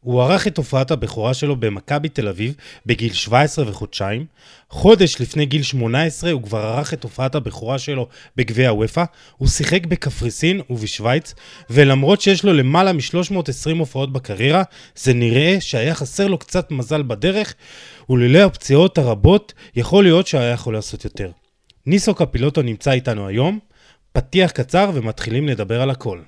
הוא ערך את הופעת הבכורה שלו במכבי תל אביב בגיל 17 וחודשיים. חודש לפני גיל 18 הוא כבר ערך את הופעת הבכורה שלו בגביע הוופא. הוא שיחק בקפריסין ובשוויץ, ולמרות שיש לו למעלה מ-320 הופעות בקריירה, זה נראה שהיה חסר לו קצת מזל בדרך, וללא הפציעות הרבות, יכול להיות שהיה יכול לעשות יותר. ניסו קפילוטו נמצא איתנו היום, פתיח קצר ומתחילים לדבר על הכל.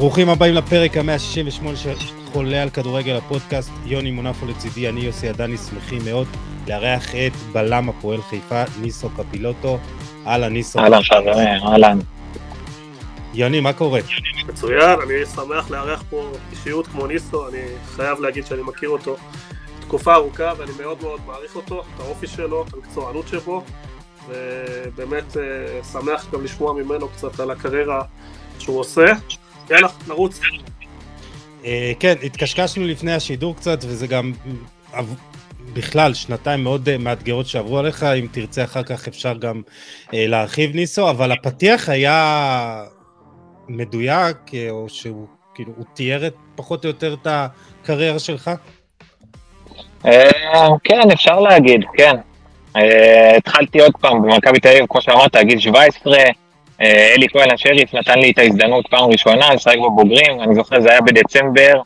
ברוכים הבאים לפרק ה-168 של חולה על כדורגל הפודקאסט. יוני מונפו לצידי, אני יוסי עדני, שמחים מאוד לארח את בלם הפועל חיפה, ניסו קפילוטו. אהלן, ניסו. אהלן, חברים, אהלן. יוני, מה קורה? מצוין, אני שמח לארח פה אישיות כמו ניסו, אני חייב להגיד שאני מכיר אותו תקופה ארוכה ואני מאוד מאוד מעריך אותו, את האופי שלו, את המקצוענות שבו, ובאמת אה, שמח גם לשמוע ממנו קצת על הקריירה שהוא עושה. יאללה, נרוץ. אה, כן, התקשקשנו לפני השידור קצת, וזה גם בכלל שנתיים מאוד אה, מאתגרות שעברו עליך, אם תרצה אחר כך אפשר גם אה, להרחיב ניסו, אבל הפתיח היה מדויק, או שהוא כאילו, הוא תיאר את, פחות או יותר את הקריירה שלך? כן, אפשר להגיד, כן. התחלתי עוד פעם במכבי תל אביב, כמו שאמרת, גיל 17, אה, אלי כהן השריף נתן לי את ההזדמנות פעם ראשונה לשחק בבוגרים, אני זוכר זה היה בדצמבר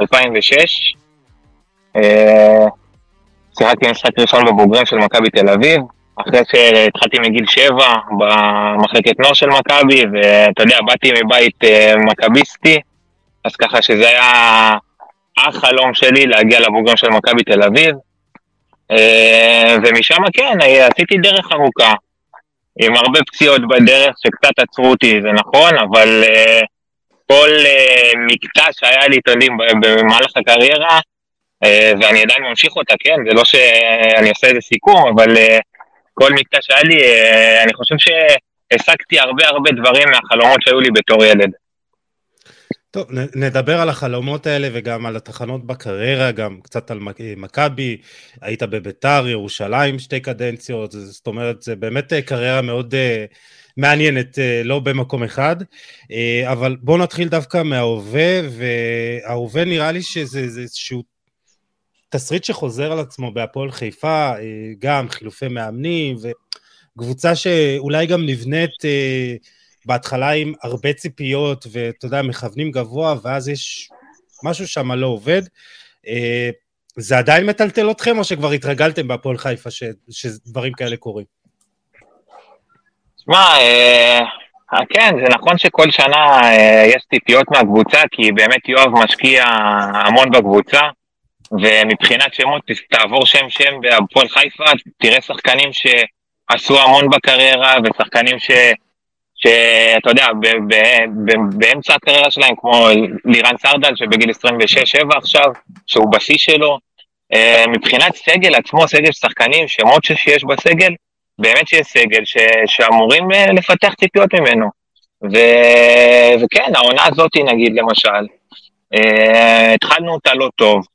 2006. אה, שיחקתי משחק ראשון בבוגרים של מכבי תל אביב, אחרי שהתחלתי מגיל שבע במחלקת נוער של מכבי, ואתה יודע, באתי מבית אה, מכביסטי, אז ככה שזה היה החלום שלי להגיע לבוגרים של מכבי תל אביב. ומשם כן, עשיתי דרך ארוכה. עם הרבה פציעות בדרך שקצת עצרו אותי, זה נכון, אבל uh, כל uh, מקטע שהיה לי, אתם יודעים, במהלך הקריירה, uh, ואני עדיין ממשיך אותה, כן, זה לא שאני עושה איזה סיכום, אבל uh, כל מקטע שהיה לי, uh, אני חושב שהשגתי הרבה הרבה דברים מהחלומות שהיו לי בתור ילד. טוב, נדבר על החלומות האלה וגם על התחנות בקריירה, גם קצת על מכבי, היית בביתר, ירושלים שתי קדנציות, זאת אומרת, זה באמת אה, קריירה מאוד uh, מעניינת, uh, לא במקום אחד, uh, אבל בואו נתחיל דווקא מההווה, וההווה נראה לי שזה איזשהו תסריט שחוזר על עצמו בהפועל חיפה, uh, גם חילופי מאמנים, וקבוצה שאולי גם נבנית... Uh, בהתחלה עם הרבה ציפיות, ואתה יודע, מכוונים גבוה, ואז יש משהו שם לא עובד. אה, זה עדיין מטלטל אתכם, או שכבר התרגלתם בהפועל חיפה ש, שדברים כאלה קורים? תשמע, אה, כן, זה נכון שכל שנה אה, יש ציפיות מהקבוצה, כי באמת יואב משקיע המון בקבוצה, ומבחינת שמות, תעבור שם-שם בהפועל חיפה, תראה שחקנים שעשו המון בקריירה, ושחקנים ש... שאתה יודע, באמצע הקריירה שלהם, כמו לירן סרדל, שבגיל 26-7 עכשיו, שהוא בשיא שלו, אה, מבחינת סגל עצמו, סגל שחקנים, שמות שיש בסגל, באמת שיש סגל ש- שאמורים אה, לפתח ציפיות ממנו. ו- וכן, העונה הזאת, נגיד, למשל, אה, התחלנו אותה לא טוב,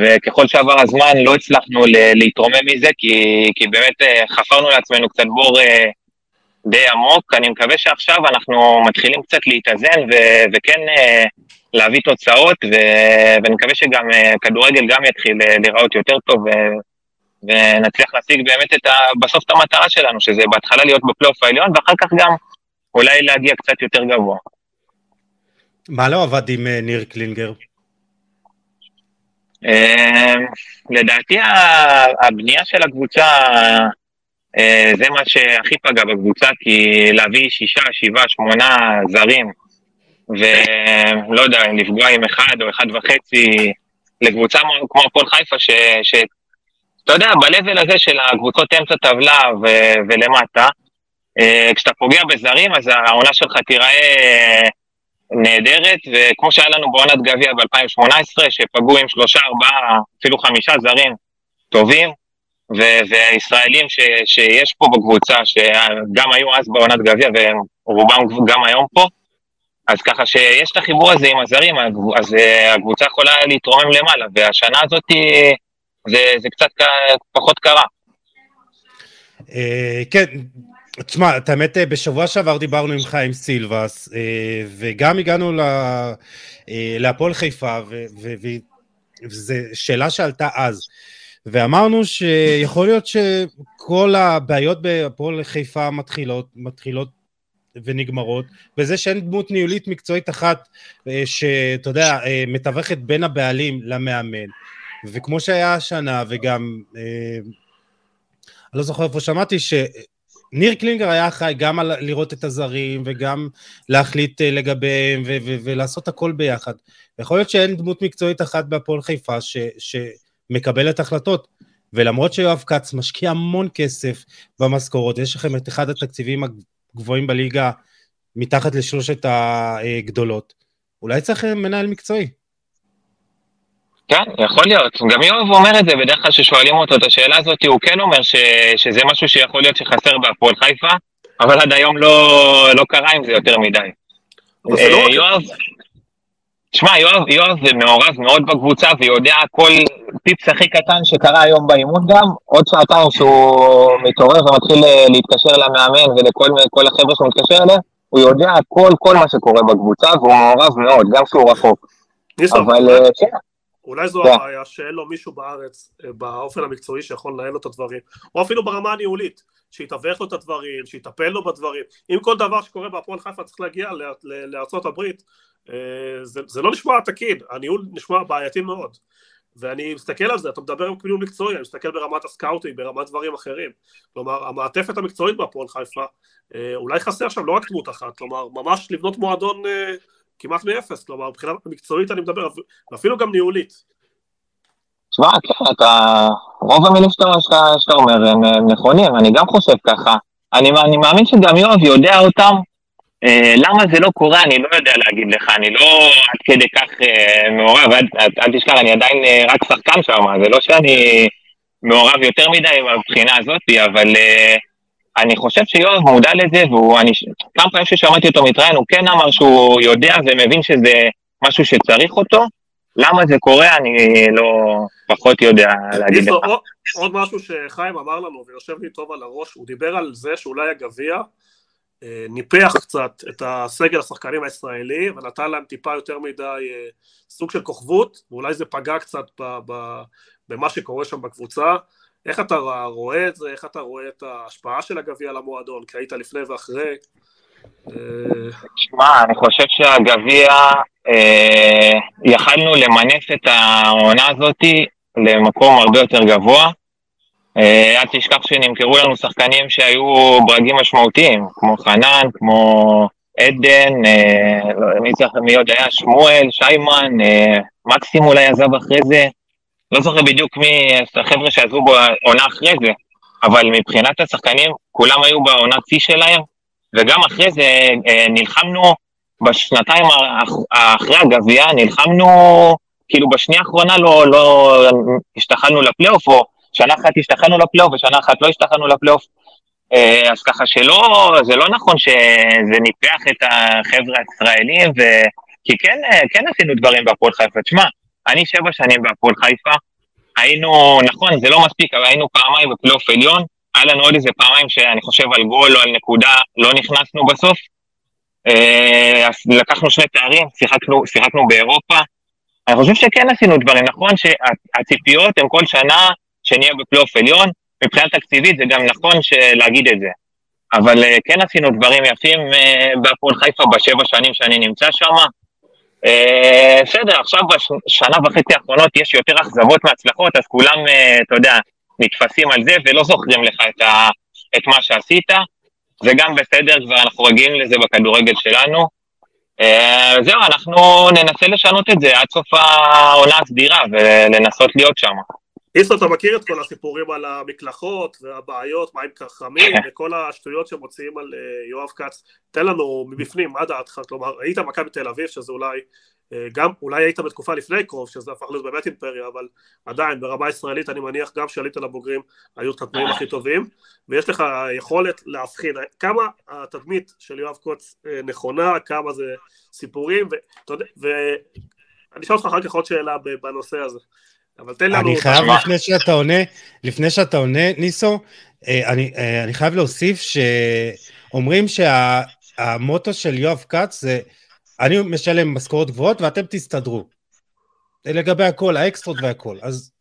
וככל שעבר הזמן לא הצלחנו להתרומם מזה, כי, כי באמת חפרנו לעצמנו קצת בור די עמוק. אני מקווה שעכשיו אנחנו מתחילים קצת להתאזן ו- וכן uh, להביא תוצאות, ו- ואני מקווה שגם uh, כדורגל גם יתחיל uh, להיראות יותר טוב, ו- ונצליח להשיג באמת את ה- בסוף את המטרה שלנו, שזה בהתחלה להיות בפלייאוף העליון, ואחר כך גם אולי להגיע קצת יותר גבוה. מה לא עבד עם uh, ניר קלינגר? Uh, לדעתי הבנייה של הקבוצה אה, זה מה שהכי פגע בקבוצה, כי להביא שישה, שבעה, שמונה זרים, ולא יודע, לפגוע עם אחד או אחד וחצי לקבוצה כמו הפועל חיפה, ש... ש... אתה יודע, ב הזה של הקבוצות אמצע טבלה ו- ולמטה, אה, כשאתה פוגע בזרים, אז העונה שלך תיראה נהדרת, וכמו שהיה לנו בעונת גביע ב-2018, שפגעו עם שלושה, ארבעה, אפילו חמישה זרים טובים, והישראלים ש, שיש פה בקבוצה, שגם היו אז בעונת גביע ורובם גם היום פה, אז ככה שיש את החיבור הזה עם הזרים, אז הקבוצה יכולה להתרומם למעלה, והשנה הזאת זה, זה קצת פחות קרה. כן, תשמע, את האמת, בשבוע שעבר דיברנו עם חיים סילבס, וגם הגענו להפועל חיפה, וזו שאלה שעלתה אז. ואמרנו שיכול להיות שכל הבעיות בהפועל חיפה מתחילות, מתחילות ונגמרות, בזה שאין דמות ניהולית מקצועית אחת שאתה יודע, מתווכת בין הבעלים למאמן. וכמו שהיה השנה, וגם, אני לא זוכר איפה שמעתי, שניר קלינגר היה אחראי גם על לראות את הזרים, וגם להחליט לגביהם, ולעשות הכל ביחד. יכול להיות שאין דמות מקצועית אחת בהפועל חיפה, ש... ש- מקבלת החלטות. ולמרות שיואב כץ משקיע המון כסף במשכורות, יש לכם את אחד התקציבים הגבוהים בליגה מתחת לשלושת הגדולות, אולי צריך מנהל מקצועי. כן, יכול להיות. גם יואב אומר את זה, בדרך כלל כששואלים אותו את השאלה הזאת, הוא כן אומר ש, שזה משהו שיכול להיות שחסר בהפועל חיפה, אבל עד היום לא, לא קרה עם זה יותר מדי. לא אה, יואב, תשמע, יואב, יואב זה מעורב מאוד בקבוצה ויודע כל פיפס הכי קטן שקרה היום באימון גם, עוד שעתיים שהוא מתעורר ומתחיל אה, להתקשר למאמן ולכל החבר'ה שהוא מתקשר אליהם, הוא יודע כל, כל מה שקורה בקבוצה והוא מעורב מאוד, גם כשהוא רחוק. אבל אה, כן. אולי זו כן. הבעיה שאין לו מישהו בארץ אה, באופן המקצועי שיכול לנהל לו את הדברים, או אפילו ברמה הניהולית, שיתווך לו את הדברים, שיטפל לו בדברים. אם כל דבר שקורה בהפועל חיפה צריך להגיע אה, זה, זה לא נשמע תקין, הניהול נשמע בעייתי מאוד. ואני מסתכל על זה, אתה מדבר עם ניהול מקצועי, אני מסתכל ברמת ה scouting, ברמת דברים אחרים. כלומר, המעטפת המקצועית בהפועל חיפה, אה, אולי חסר שם לא רק דמות אחת, כלומר, ממש לבנות מועדון אה, כמעט מאפס, כלומר, מבחינה מקצועית אני מדבר, ואפילו גם ניהולית. תשמע, כן, אתה, רוב המילים שאתה, שאתה אומר הם נכונים, אני גם חושב ככה. אני, אני מאמין שגם יואב יודע אותם, אה, למה זה לא קורה, אני לא יודע להגיד לך, אני לא עד כדי כך uh, מעורב, אל, תשכח, אני עדיין uh, רק שחקן שם, זה לא שאני מעורב יותר מדי מבחינה הזאת, אבל אני חושב שיואב מודע לזה, ואני, כמה פעמים ששמעתי אותו מתראיין, הוא כן אמר שהוא יודע ומבין שזה משהו שצריך אותו, למה זה קורה, אני לא פחות יודע להגיד לך. עוד, משהו שחיים אמר לנו, ויושב לי טוב על הראש, הוא דיבר על זה שאולי הגביע, אה, ניפח קצת את הסגל השחקנים הישראלי ונתן להם טיפה יותר מדי אה, סוג של כוכבות ואולי זה פגע קצת במה שקורה שם בקבוצה. איך אתה רואה את זה, איך אתה רואה את ההשפעה של הגביע למועדון, כי היית לפני ואחרי. שמע, אני חושב שהגביע, אה, יכלנו למנף את העונה הזאתי למקום הרבה יותר גבוה אל תשכח שנמכרו לנו שחקנים שהיו ברגים משמעותיים, כמו חנן, כמו עדן, אה, לא, מי, צריך, מי עוד היה? שמואל, שיימן, אה, מקסים אולי עזב אחרי זה, לא זוכר בדיוק מי החבר'ה שעזבו בעונה אחרי זה, אבל מבחינת השחקנים, כולם היו בעונת שיא שלהם, וגם אחרי זה נלחמנו בשנתיים אחרי הגביע, נלחמנו, כאילו בשנייה האחרונה לא, לא השתחלנו לפלייאוף, או שנה אחת השתחררנו לפלייאוף ושנה אחת לא השתחררנו לפלייאוף. אה, אז ככה שלא, זה לא נכון שזה ניפח את החבר'ה הישראלים, ו... כי כן, כן עשינו דברים בהפועל חיפה. תשמע, אני שבע שנים בהפועל חיפה, היינו, נכון, זה לא מספיק, אבל היינו פעמיים בפלייאוף עליון, היה לנו עוד איזה פעמיים שאני חושב על גול או על נקודה, לא נכנסנו בסוף. אה, אז לקחנו שני תארים, שיחקנו, שיחקנו באירופה. אני חושב שכן עשינו דברים, נכון שהציפיות הן כל שנה שנהיה בפלייאוף עליון, מבחינה תקציבית זה גם נכון להגיד את זה. אבל אה, כן עשינו דברים יפים אה, בהפועל חיפה בשבע שנים שאני נמצא שם. אה, בסדר, עכשיו בשנה וחצי האחרונות יש יותר אכזבות מהצלחות, אז כולם, אתה יודע, נתפסים על זה ולא זוכרים לך את, ה, את מה שעשית. זה גם בסדר, כבר אנחנו רגילים לזה בכדורגל שלנו. זהו, אנחנו ננסה לשנות את זה עד סוף העונה הסדירה ולנסות להיות שם. איסו, אתה מכיר את כל הסיפורים על המקלחות והבעיות, מים כחמים וכל השטויות שמוציאים על אה, יואב כץ. תן לנו מבפנים, מה דעתך? כלומר, היית מכבי תל אביב, שזה אולי אה, גם אולי היית בתקופה לפני קרוב, שזה הפך להיות באמת אימפריה, אבל עדיין ברמה ישראלית אני מניח גם שעלית לבוגרים היו את התנאים הכי טובים, ויש לך יכולת להבחין כמה התדמית של יואב קוץ אה, נכונה, כמה זה סיפורים, ואני אשאל אותך אחר כך עוד שאלה בנושא הזה. אבל תן לנו... אני חייב לפני שאתה עונה, לפני שאתה עונה, ניסו, אה, אני, אני חייב להוסיף שאומרים שהמוטו של יואב כץ זה אני משלם משכורות גבוהות ואתם תסתדרו. לגבי הכל, האקסטרות והכל, אז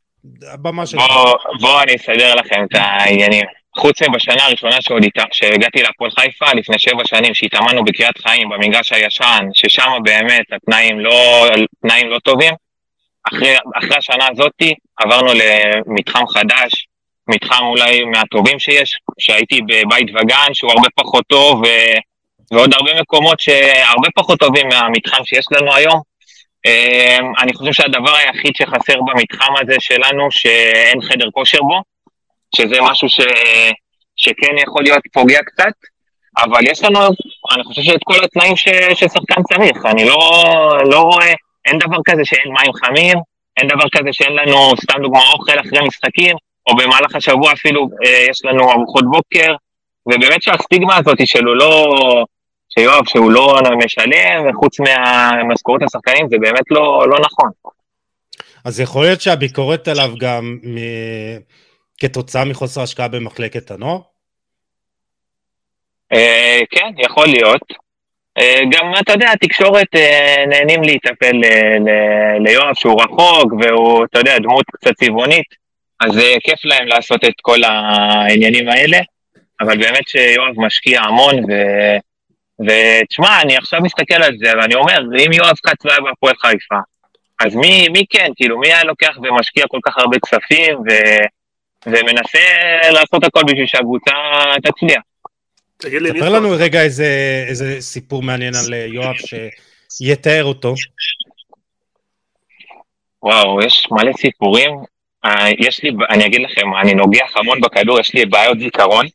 הבמה שלך. בוא, בוא אני אסדר לכם את העניינים. חוץ מבשנה הראשונה שעוד איתה, שהגעתי להפועל חיפה לפני שבע שנים, שהתאמנו בקריית חיים במגרש הישן, ששם באמת התנאים לא, תנאים לא טובים, אחרי, אחרי השנה הזאתי עברנו למתחם חדש, מתחם אולי מהטובים שיש, שהייתי בבית וגן, שהוא הרבה פחות טוב, ו... ועוד הרבה מקומות שהרבה פחות טובים מהמתחם שיש לנו היום. אמ, אני חושב שהדבר היחיד שחסר במתחם הזה שלנו, שאין חדר כושר בו, שזה משהו ש... שכן יכול להיות פוגע קצת, אבל יש לנו, אני חושב שאת כל התנאים ש... ששחקן צריך, אני לא, לא רואה, אין דבר כזה שאין מים חמים, אין דבר כזה שאין לנו, סתם דוגמא, אוכל אחרי משחקים, או במהלך השבוע אפילו אה, יש לנו ארוחות בוקר, ובאמת שהסטיגמה הזאת שלו לא, שיואב, שהוא לא משלם, וחוץ מהמשכורות השחקנים, זה באמת לא, לא נכון. אז יכול להיות שהביקורת עליו גם מ... כתוצאה מחוסר השקעה במחלקת הנוער? אה, כן, יכול להיות. אה, גם, אתה יודע, התקשורת אה, נהנים להיטפל ליואב, שהוא רחוק, והוא, אתה יודע, דמות קצת צבעונית, אז כיף להם לעשות את כל העניינים האלה, אבל באמת שיואב משקיע המון, ו... ותשמע, אני עכשיו מסתכל על זה, ואני אומר, אם יואב כץ לא היה בהפועל חיפה, אז מי, מי כן, כאילו, מי היה לוקח ומשקיע כל כך הרבה כספים, ו, ומנסה לעשות הכל בשביל שהקבוצה תצליח. תגיד לי, ספר לנו רגע איזה, איזה סיפור מעניין על אה, יואב שיתאר אותו. וואו, יש מלא סיפורים. אה, יש לי, אני אגיד לכם, אני נוגח המון בכדור, יש לי בעיות זיכרון.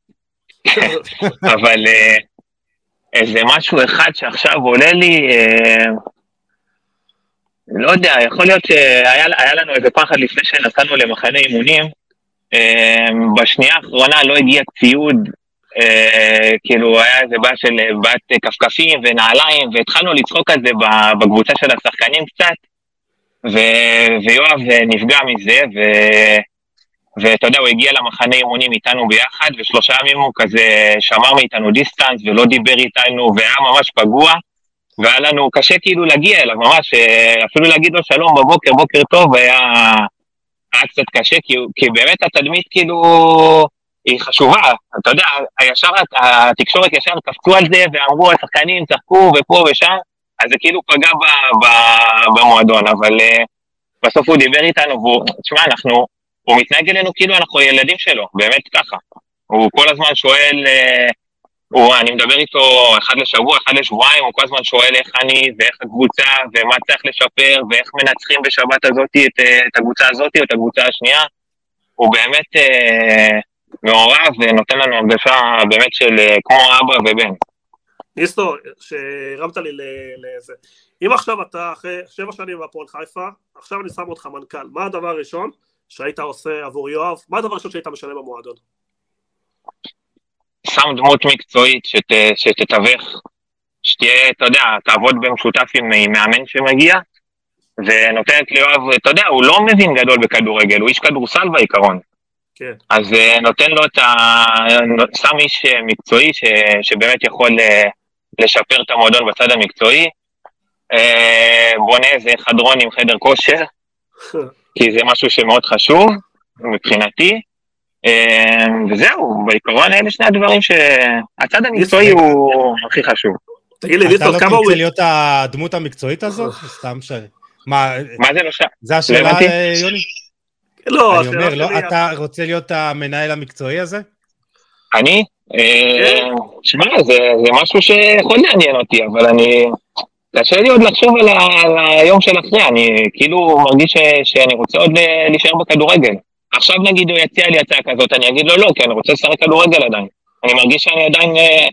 אבל uh, איזה משהו אחד שעכשיו עולה לי, אה, לא יודע, יכול להיות שהיה לנו איזה פחד לפני שנסענו למחנה אימונים, אה, בשנייה האחרונה לא הגיע ציוד, כאילו היה איזה בעיה של בעיית כפכפים ונעליים, והתחלנו לצחוק על זה בקבוצה של השחקנים קצת, ו- ויואב נפגע מזה, ו- ואתה יודע, הוא הגיע למחנה אימונים איתנו ביחד, ושלושה ימים הוא כזה שמר מאיתנו דיסטנס ולא דיבר איתנו, והיה ממש פגוע, והיה לנו קשה כאילו להגיע אליו, ממש, אה, אפילו להגיד לו שלום בבוקר, בוקר טוב, היה, היה קצת קשה, כי, כי באמת התדמית כאילו היא חשובה, אתה יודע, הישר, התקשורת ישר קפצו על זה, ואמרו השחקנים צחקו ופה ושם, אז זה כאילו פגע ב, ב, במועדון, אבל uh, בסוף הוא דיבר איתנו, והוא, תשמע, אנחנו, הוא מתנהג אלינו כאילו אנחנו ילדים שלו, באמת ככה. הוא כל הזמן שואל, אה, הוא, אני מדבר איתו אחד לשבוע, אחד לשבועיים, הוא כל הזמן שואל איך אני ואיך הקבוצה ומה צריך לשפר ואיך מנצחים בשבת הזאתי את, אה, את הקבוצה הזאתי או את הקבוצה השנייה. הוא באמת אה, מעורב ונותן לנו הרגשה באמת של אה, כמו אבא ובן. ניסטו, שהרמת לי לזה. אם עכשיו אתה אחרי שבע שנים בהפועל חיפה, עכשיו אני שם אותך מנכ"ל, מה הדבר הראשון שהיית עושה עבור יואב? מה הדבר הראשון שהיית משלם במועדון? שם דמות מקצועית שת, שתתווך, שתהיה, אתה יודע, תעבוד במשותף עם, עם מאמן שמגיע, ונותנת ליואב, אתה יודע, הוא לא מבין גדול בכדורגל, הוא איש כדורסל בעיקרון. כן. אז uh, נותן לו את ה... שם איש אה, מקצועי ש, שבאמת יכול לשפר את המועדון בצד המקצועי, בונה איזה חדרון עם חדר כושר, כי זה משהו שמאוד חשוב מבחינתי. וזהו, בעיקרון אלה שני הדברים שהצד המקצועי הוא הכי חשוב. תגיד לי, ליטו, כמה הוא... אתה לא רוצה להיות הדמות המקצועית הזאת? סתם ש... מה זה לא שם? זה השאלה, יוני? לא, אני אומר, לא, אתה רוצה להיות המנהל המקצועי הזה? אני? כן. שמע, זה משהו שיכול לעניין אותי, אבל אני... קשה לי עוד לחשוב על, ה, על היום של אחרי, אני כאילו מרגיש ש, שאני רוצה עוד להישאר בכדורגל. עכשיו נגיד הוא יציע לי הצעה כזאת, אני אגיד לו לא, כי אני רוצה לשחק כדורגל עדיין. אני מרגיש שאני עדיין אה,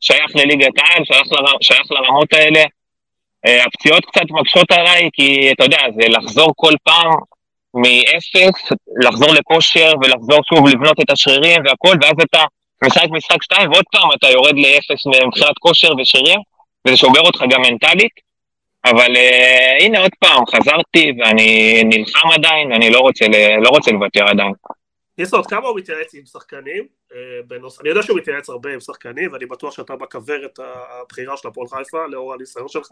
שייך לליגת העל, שייך, לר, שייך לרמות האלה. הפציעות קצת מקשות עליי, כי אתה יודע, זה לחזור כל פעם מאפס, לחזור לכושר ולחזור שוב לבנות את השרירים והכל, ואז אתה משחק משחק שתיים, ועוד פעם אתה יורד לאפס מבחינת כושר ושרירים, וזה שובר אותך גם מנטלית. אבל uh, הנה עוד פעם, חזרתי ואני נלחם עדיין, אני לא רוצה, לא רוצה לוותר עדיין. ניסו, עוד כמה הוא מתייעץ עם שחקנים? אה, בנוס... אני יודע שהוא מתייעץ הרבה עם שחקנים, ואני בטוח שאתה בכוורת הבחירה של הפועל חיפה, לאור הניסיון שלך,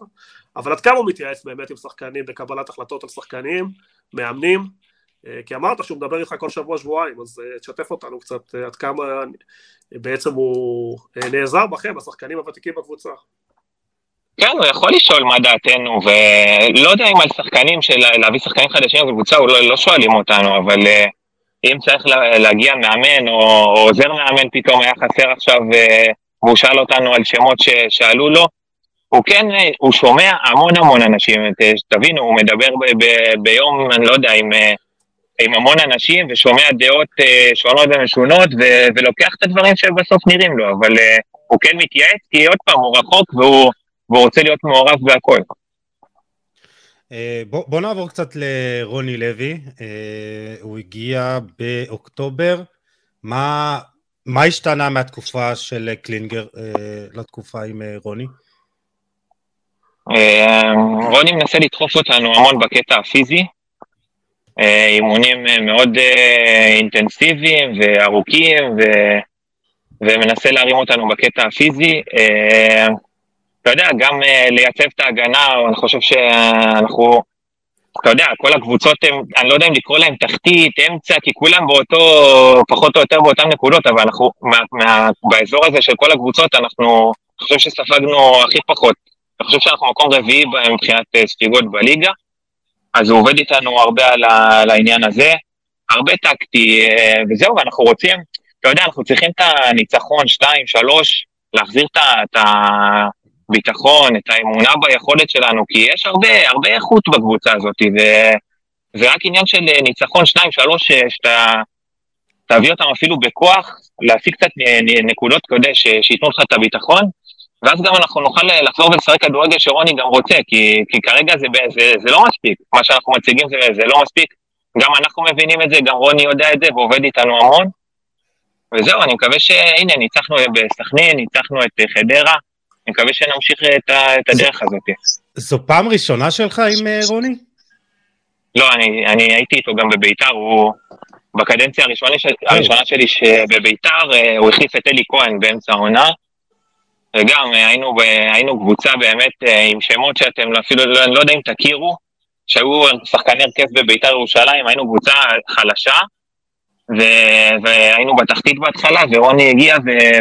אבל עד כמה הוא מתייעץ באמת עם שחקנים בקבלת החלטות על שחקנים, מאמנים? אה, כי אמרת שהוא מדבר איתך כל שבוע-שבועיים, אז תשתף אותנו קצת עד כמה בעצם הוא נעזר בכם, השחקנים הוותיקים בקבוצה. כן, הוא יכול לשאול מה דעתנו, ולא יודע אם על שחקנים, של להביא שחקנים חדשים לקבוצה, לא, לא שואלים אותנו, אבל אם צריך לה, להגיע מאמן, או, או עוזר מאמן פתאום היה חסר עכשיו, והוא שאל אותנו על שמות ששאלו לו, הוא כן, הוא שומע המון המון אנשים, תבינו, הוא מדבר ב, ב, ביום, אני לא יודע, עם, עם המון אנשים, ושומע דעות uh, שונות ומשונות, ו, ולוקח את הדברים שבסוף נראים לו, אבל הוא כן מתייעץ, כי עוד פעם, הוא רחוק והוא... והוא רוצה להיות מעורב בהכל. אה, בוא, בוא נעבור קצת לרוני לוי, אה, הוא הגיע באוקטובר, מה, מה השתנה מהתקופה של קלינגר אה, לתקופה עם רוני? רוני מנסה לדחוף אותנו המון בקטע הפיזי, אימונים מאוד אינטנסיביים וארוכים, ו... ומנסה להרים אותנו בקטע הפיזי. אתה יודע, גם לייצב את ההגנה, אני חושב שאנחנו, אתה יודע, כל הקבוצות הם, אני לא יודע אם לקרוא להם תחתית, אמצע, כי כולם באותו, פחות או יותר באותן נקודות, אבל אנחנו, מה, מה, באזור הזה של כל הקבוצות, אנחנו, אני חושב שספגנו הכי פחות. אני חושב שאנחנו מקום רביעי מבחינת uh, ספיגות בליגה, אז הוא עובד איתנו הרבה על, ה, על העניין הזה, הרבה טקטי, uh, וזהו, אנחנו רוצים, אתה יודע, אנחנו צריכים את הניצחון 2, 3, להחזיר את ה... ביטחון, את האמונה ביכולת שלנו, כי יש הרבה, הרבה איכות בקבוצה הזאת, וזה רק עניין של אה, ניצחון, שניים, שלוש, אה, שאתה תביא אותם אפילו בכוח, להשיג קצת נקודות כדי שייתנו לך את הביטחון, ואז גם אנחנו נוכל אה, לחזור ולשחק כדורגל שרוני גם רוצה, כי, כי כרגע זה, זה, זה לא מספיק, מה שאנחנו מציגים זה, זה לא מספיק, גם אנחנו מבינים את זה, גם רוני יודע את זה ועובד איתנו המון, וזהו, אני מקווה שהנה, ניצחנו בסכנין, ניצחנו את חדרה, אני מקווה שנמשיך את, ה, את הדרך הזאת. זו פעם ראשונה שלך עם אה, רוני? לא, אני, אני הייתי איתו גם בביתר, הוא בקדנציה הראשונה, ש... הראשונה שלי בביתר, אה, הוא החליף את אלי כהן באמצע העונה, וגם אה, היינו, ב, היינו קבוצה באמת עם שמות שאתם אפילו לא, אני לא יודע אם תכירו, שהיו שחקני הרכב בביתר ירושלים, היינו קבוצה חלשה, ו... והיינו בתחתית בהתחלה, ורוני הגיע.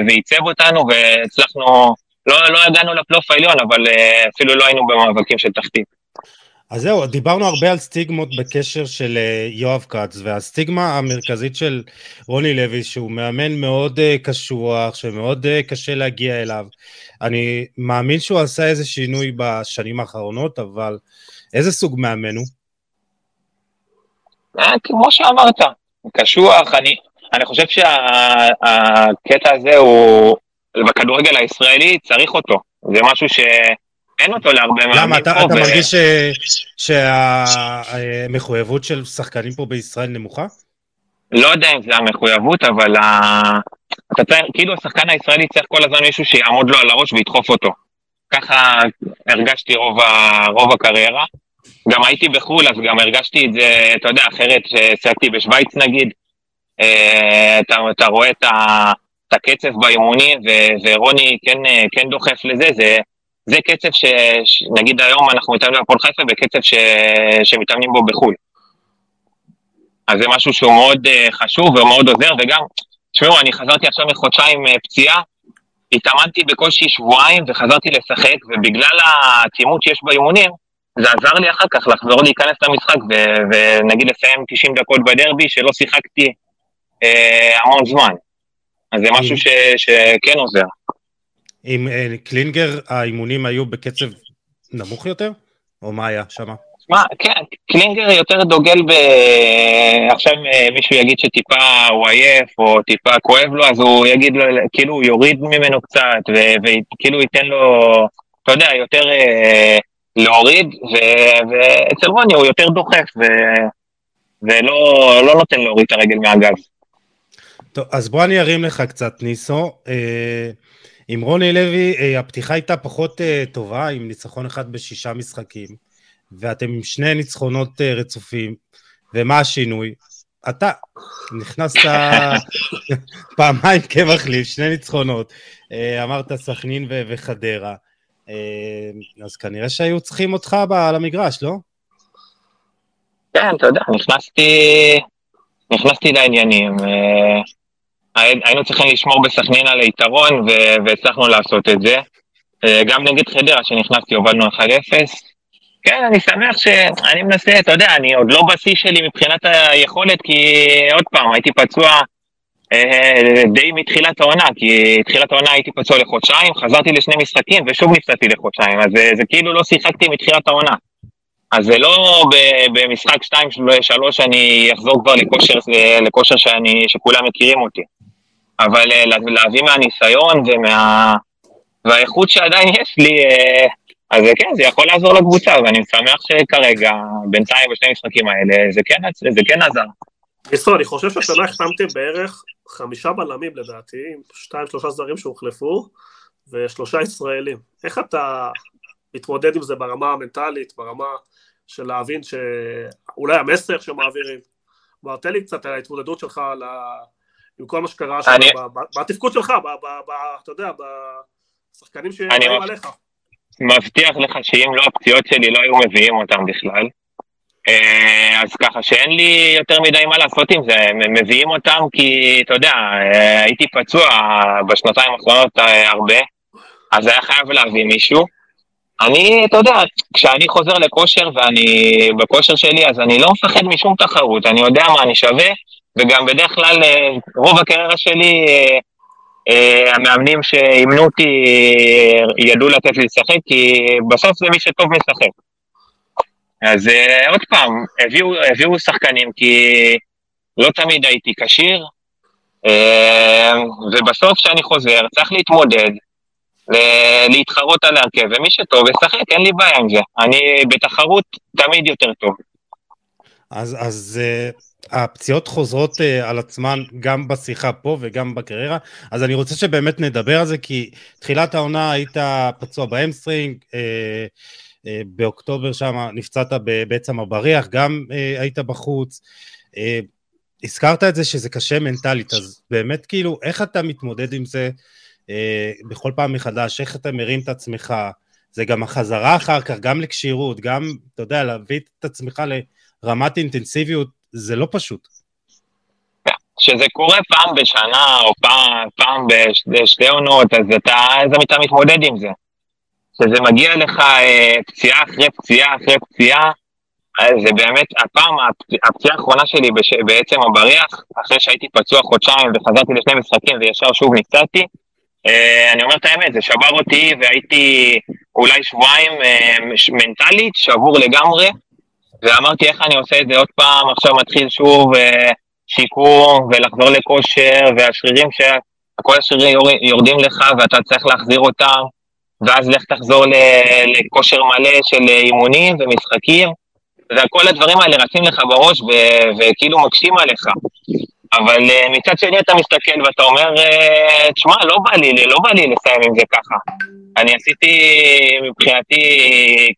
ועיצב אותנו, והצלחנו לא, לא הגענו לפלייאוף העליון, אבל אה, אפילו לא היינו במאבקים של תחתית. אז זהו, דיברנו הרבה על סטיגמות בקשר של אה, יואב כץ, והסטיגמה המרכזית של רוני לוי, שהוא מאמן מאוד אה, קשוח, שמאוד קשה להגיע אליו. אני מאמין שהוא עשה איזה שינוי בשנים האחרונות, אבל איזה סוג מאמן הוא? כמו שאמרת, קשוח, אני, אני חושב שהקטע הזה הוא, בכדורגל הישראלי צריך אותו. זה משהו שאין אותו להרבה מאמנים למה, אתה, אתה ו... מרגיש שהמחויבות של שחקנים פה בישראל נמוכה? לא יודע אם זה המחויבות, אבל ה... אתה צריך, כאילו השחקן הישראלי צריך כל הזמן מישהו שיעמוד לו על הראש וידחוף אותו. ככה הרגשתי רוב, ה... רוב הקריירה. גם הייתי בחו"ל, אז גם הרגשתי את זה, אתה יודע, אחרת, שיחקתי בשוויץ נגיד, אה, אתה, אתה רואה את ה... את הקצב באימונים, ורוני כן, כן דוחף לזה, זה, זה קצב שנגיד היום אנחנו מתאמנים בפועל חיפה בקצב ש, שמתאמנים בו בחו"ל. אז זה משהו שהוא מאוד uh, חשוב ומאוד עוזר, וגם, תשמעו, אני חזרתי עכשיו מחודשיים uh, פציעה, התאמנתי בקושי שבועיים וחזרתי לשחק, ובגלל העצימות שיש באימונים, זה עזר לי אחר כך לחזור להיכנס למשחק ו- ונגיד לסיים 90 דקות בדרבי שלא שיחקתי אה, המון זמן. אז זה משהו ש, שכן עוזר. עם אה, קלינגר האימונים היו בקצב נמוך יותר? או מה היה שם? מה, כן, קלינגר יותר דוגל ב... עכשיו אה, מישהו יגיד שטיפה הוא עייף או טיפה כואב לו, אז הוא יגיד לו, כאילו הוא יוריד ממנו קצת, וכאילו ייתן לו, אתה יודע, יותר, אה, להוריד, ו- ואצל רוני הוא יותר דוחף, ו- ולא לא נותן להוריד את הרגל מהגז. טוב, אז בוא אני ארים לך קצת, ניסו. אה, עם רוני לוי, אה, הפתיחה הייתה פחות אה, טובה, עם ניצחון אחד בשישה משחקים, ואתם עם שני ניצחונות אה, רצופים, ומה השינוי? אתה נכנסת פעמיים כמחליף, שני ניצחונות, אמרת סכנין וחדרה, אז כנראה שהיו צריכים אותך על המגרש, לא? כן, אתה יודע, נכנסתי, נכנסתי לעניינים. אה, הי- היינו צריכים לשמור בסכנין על היתרון, והצלחנו לעשות את זה. אה, גם נגד חדרה, שנכנסתי, הובלנו 1-0. כן, אני שמח שאני מנסה, אתה יודע, אני עוד לא בשיא שלי מבחינת היכולת, כי עוד פעם, הייתי פצוע אה, די מתחילת העונה, כי תחילת העונה הייתי פצוע לחודשיים, חזרתי לשני משחקים ושוב נפצעתי לחודשיים, אז זה, זה כאילו לא שיחקתי מתחילת העונה. אז זה לא במשחק 2-3 אני אחזור כבר לכושר, לכושר שאני, שכולם מכירים אותי. אבל אה, לה- להביא מהניסיון ומה... והאיכות שעדיין יש לי, אה, אז כן, זה יכול לעזור לקבוצה, ואני שמח שכרגע, בינתיים בשני המשחקים האלה, זה כן, זה כן עזר. ניסו, אני חושב שהשנה החתמתם בערך חמישה בלמים לדעתי, עם שתיים שלושה זרים שהוחלפו, ושלושה ישראלים. איך אתה מתמודד עם זה ברמה המנטלית, ברמה של להבין שאולי המסר שמעבירים? כלומר, תן לי קצת על ההתמודדות שלך על ה... עם כל מה שקרה שם, אני- בתפקוד שלך, ב- ב- ב- אתה יודע, בשחקנים אני שבאים מב- עליך. מבטיח לך שאם לא הפציעות שלי, לא היו מביאים אותם בכלל. אה, אז ככה שאין לי יותר מדי מה לעשות עם זה, הם מביאים אותם כי, אתה יודע, אה, הייתי פצוע בשנתיים האחרונות אה, הרבה, אז היה חייב להביא מישהו. אני, אתה יודע, כשאני חוזר לכושר ואני בכושר שלי, אז אני לא מפחד משום תחרות, אני יודע מה אני שווה, וגם בדרך כלל אה, רוב הקריירה שלי, אה, אה, המאמנים שאימנו אותי ידעו לתת לי לשחק, כי בסוף זה מי שטוב משחק. אז עוד פעם, הביאו, הביאו שחקנים כי לא תמיד הייתי כשיר, ובסוף כשאני חוזר צריך להתמודד, להתחרות על ההרכב, ומי שטוב ישחק, אין לי בעיה עם זה. אני בתחרות תמיד יותר טוב. אז, אז הפציעות חוזרות אה, על עצמן גם בשיחה פה וגם בקריירה, אז אני רוצה שבאמת נדבר על זה, כי תחילת העונה היית פצוע ב hamstring, אה, אה, באוקטובר שם נפצעת בעצם הבריח, גם uh, היית בחוץ. Uh, הזכרת את זה שזה קשה מנטלית, אז באמת כאילו, איך אתה מתמודד עם זה uh, בכל פעם מחדש, איך אתה מרים את עצמך, זה גם החזרה אחר כך, גם לכשירות, גם, אתה יודע, להביא את עצמך ל... רמת אינטנסיביות זה לא פשוט. כשזה קורה פעם בשנה או פעם, פעם בשתי עונות, אז אתה, אז אתה מתמודד עם זה. כשזה מגיע לך אה, פציעה אחרי פציעה אחרי פציעה, אז זה באמת, הפעם, הפצ- הפציעה האחרונה שלי בש, בעצם הבריח, אחרי שהייתי פצוע חודשיים וחזרתי לשני משחקים וישר שוב נפצעתי, אה, אני אומר את האמת, זה שבר אותי והייתי אולי שבועיים אה, מנטלית שבור לגמרי, ואמרתי איך אני עושה את זה עוד פעם, עכשיו מתחיל שוב אה, שיקום ולחזור לכושר, והשרירים, ש... כל השרירים יור... יורדים לך ואתה צריך להחזיר אותם, ואז לך תחזור. לכושר מלא של אימונים ומשחקים, וכל הדברים האלה רצים לך בראש ו... וכאילו מקשים עליך. אבל אה, מצד שני אתה מסתכל ואתה אומר, אה, תשמע, לא בא לי, לא בא לי לסיים עם זה ככה. אני עשיתי מבחינתי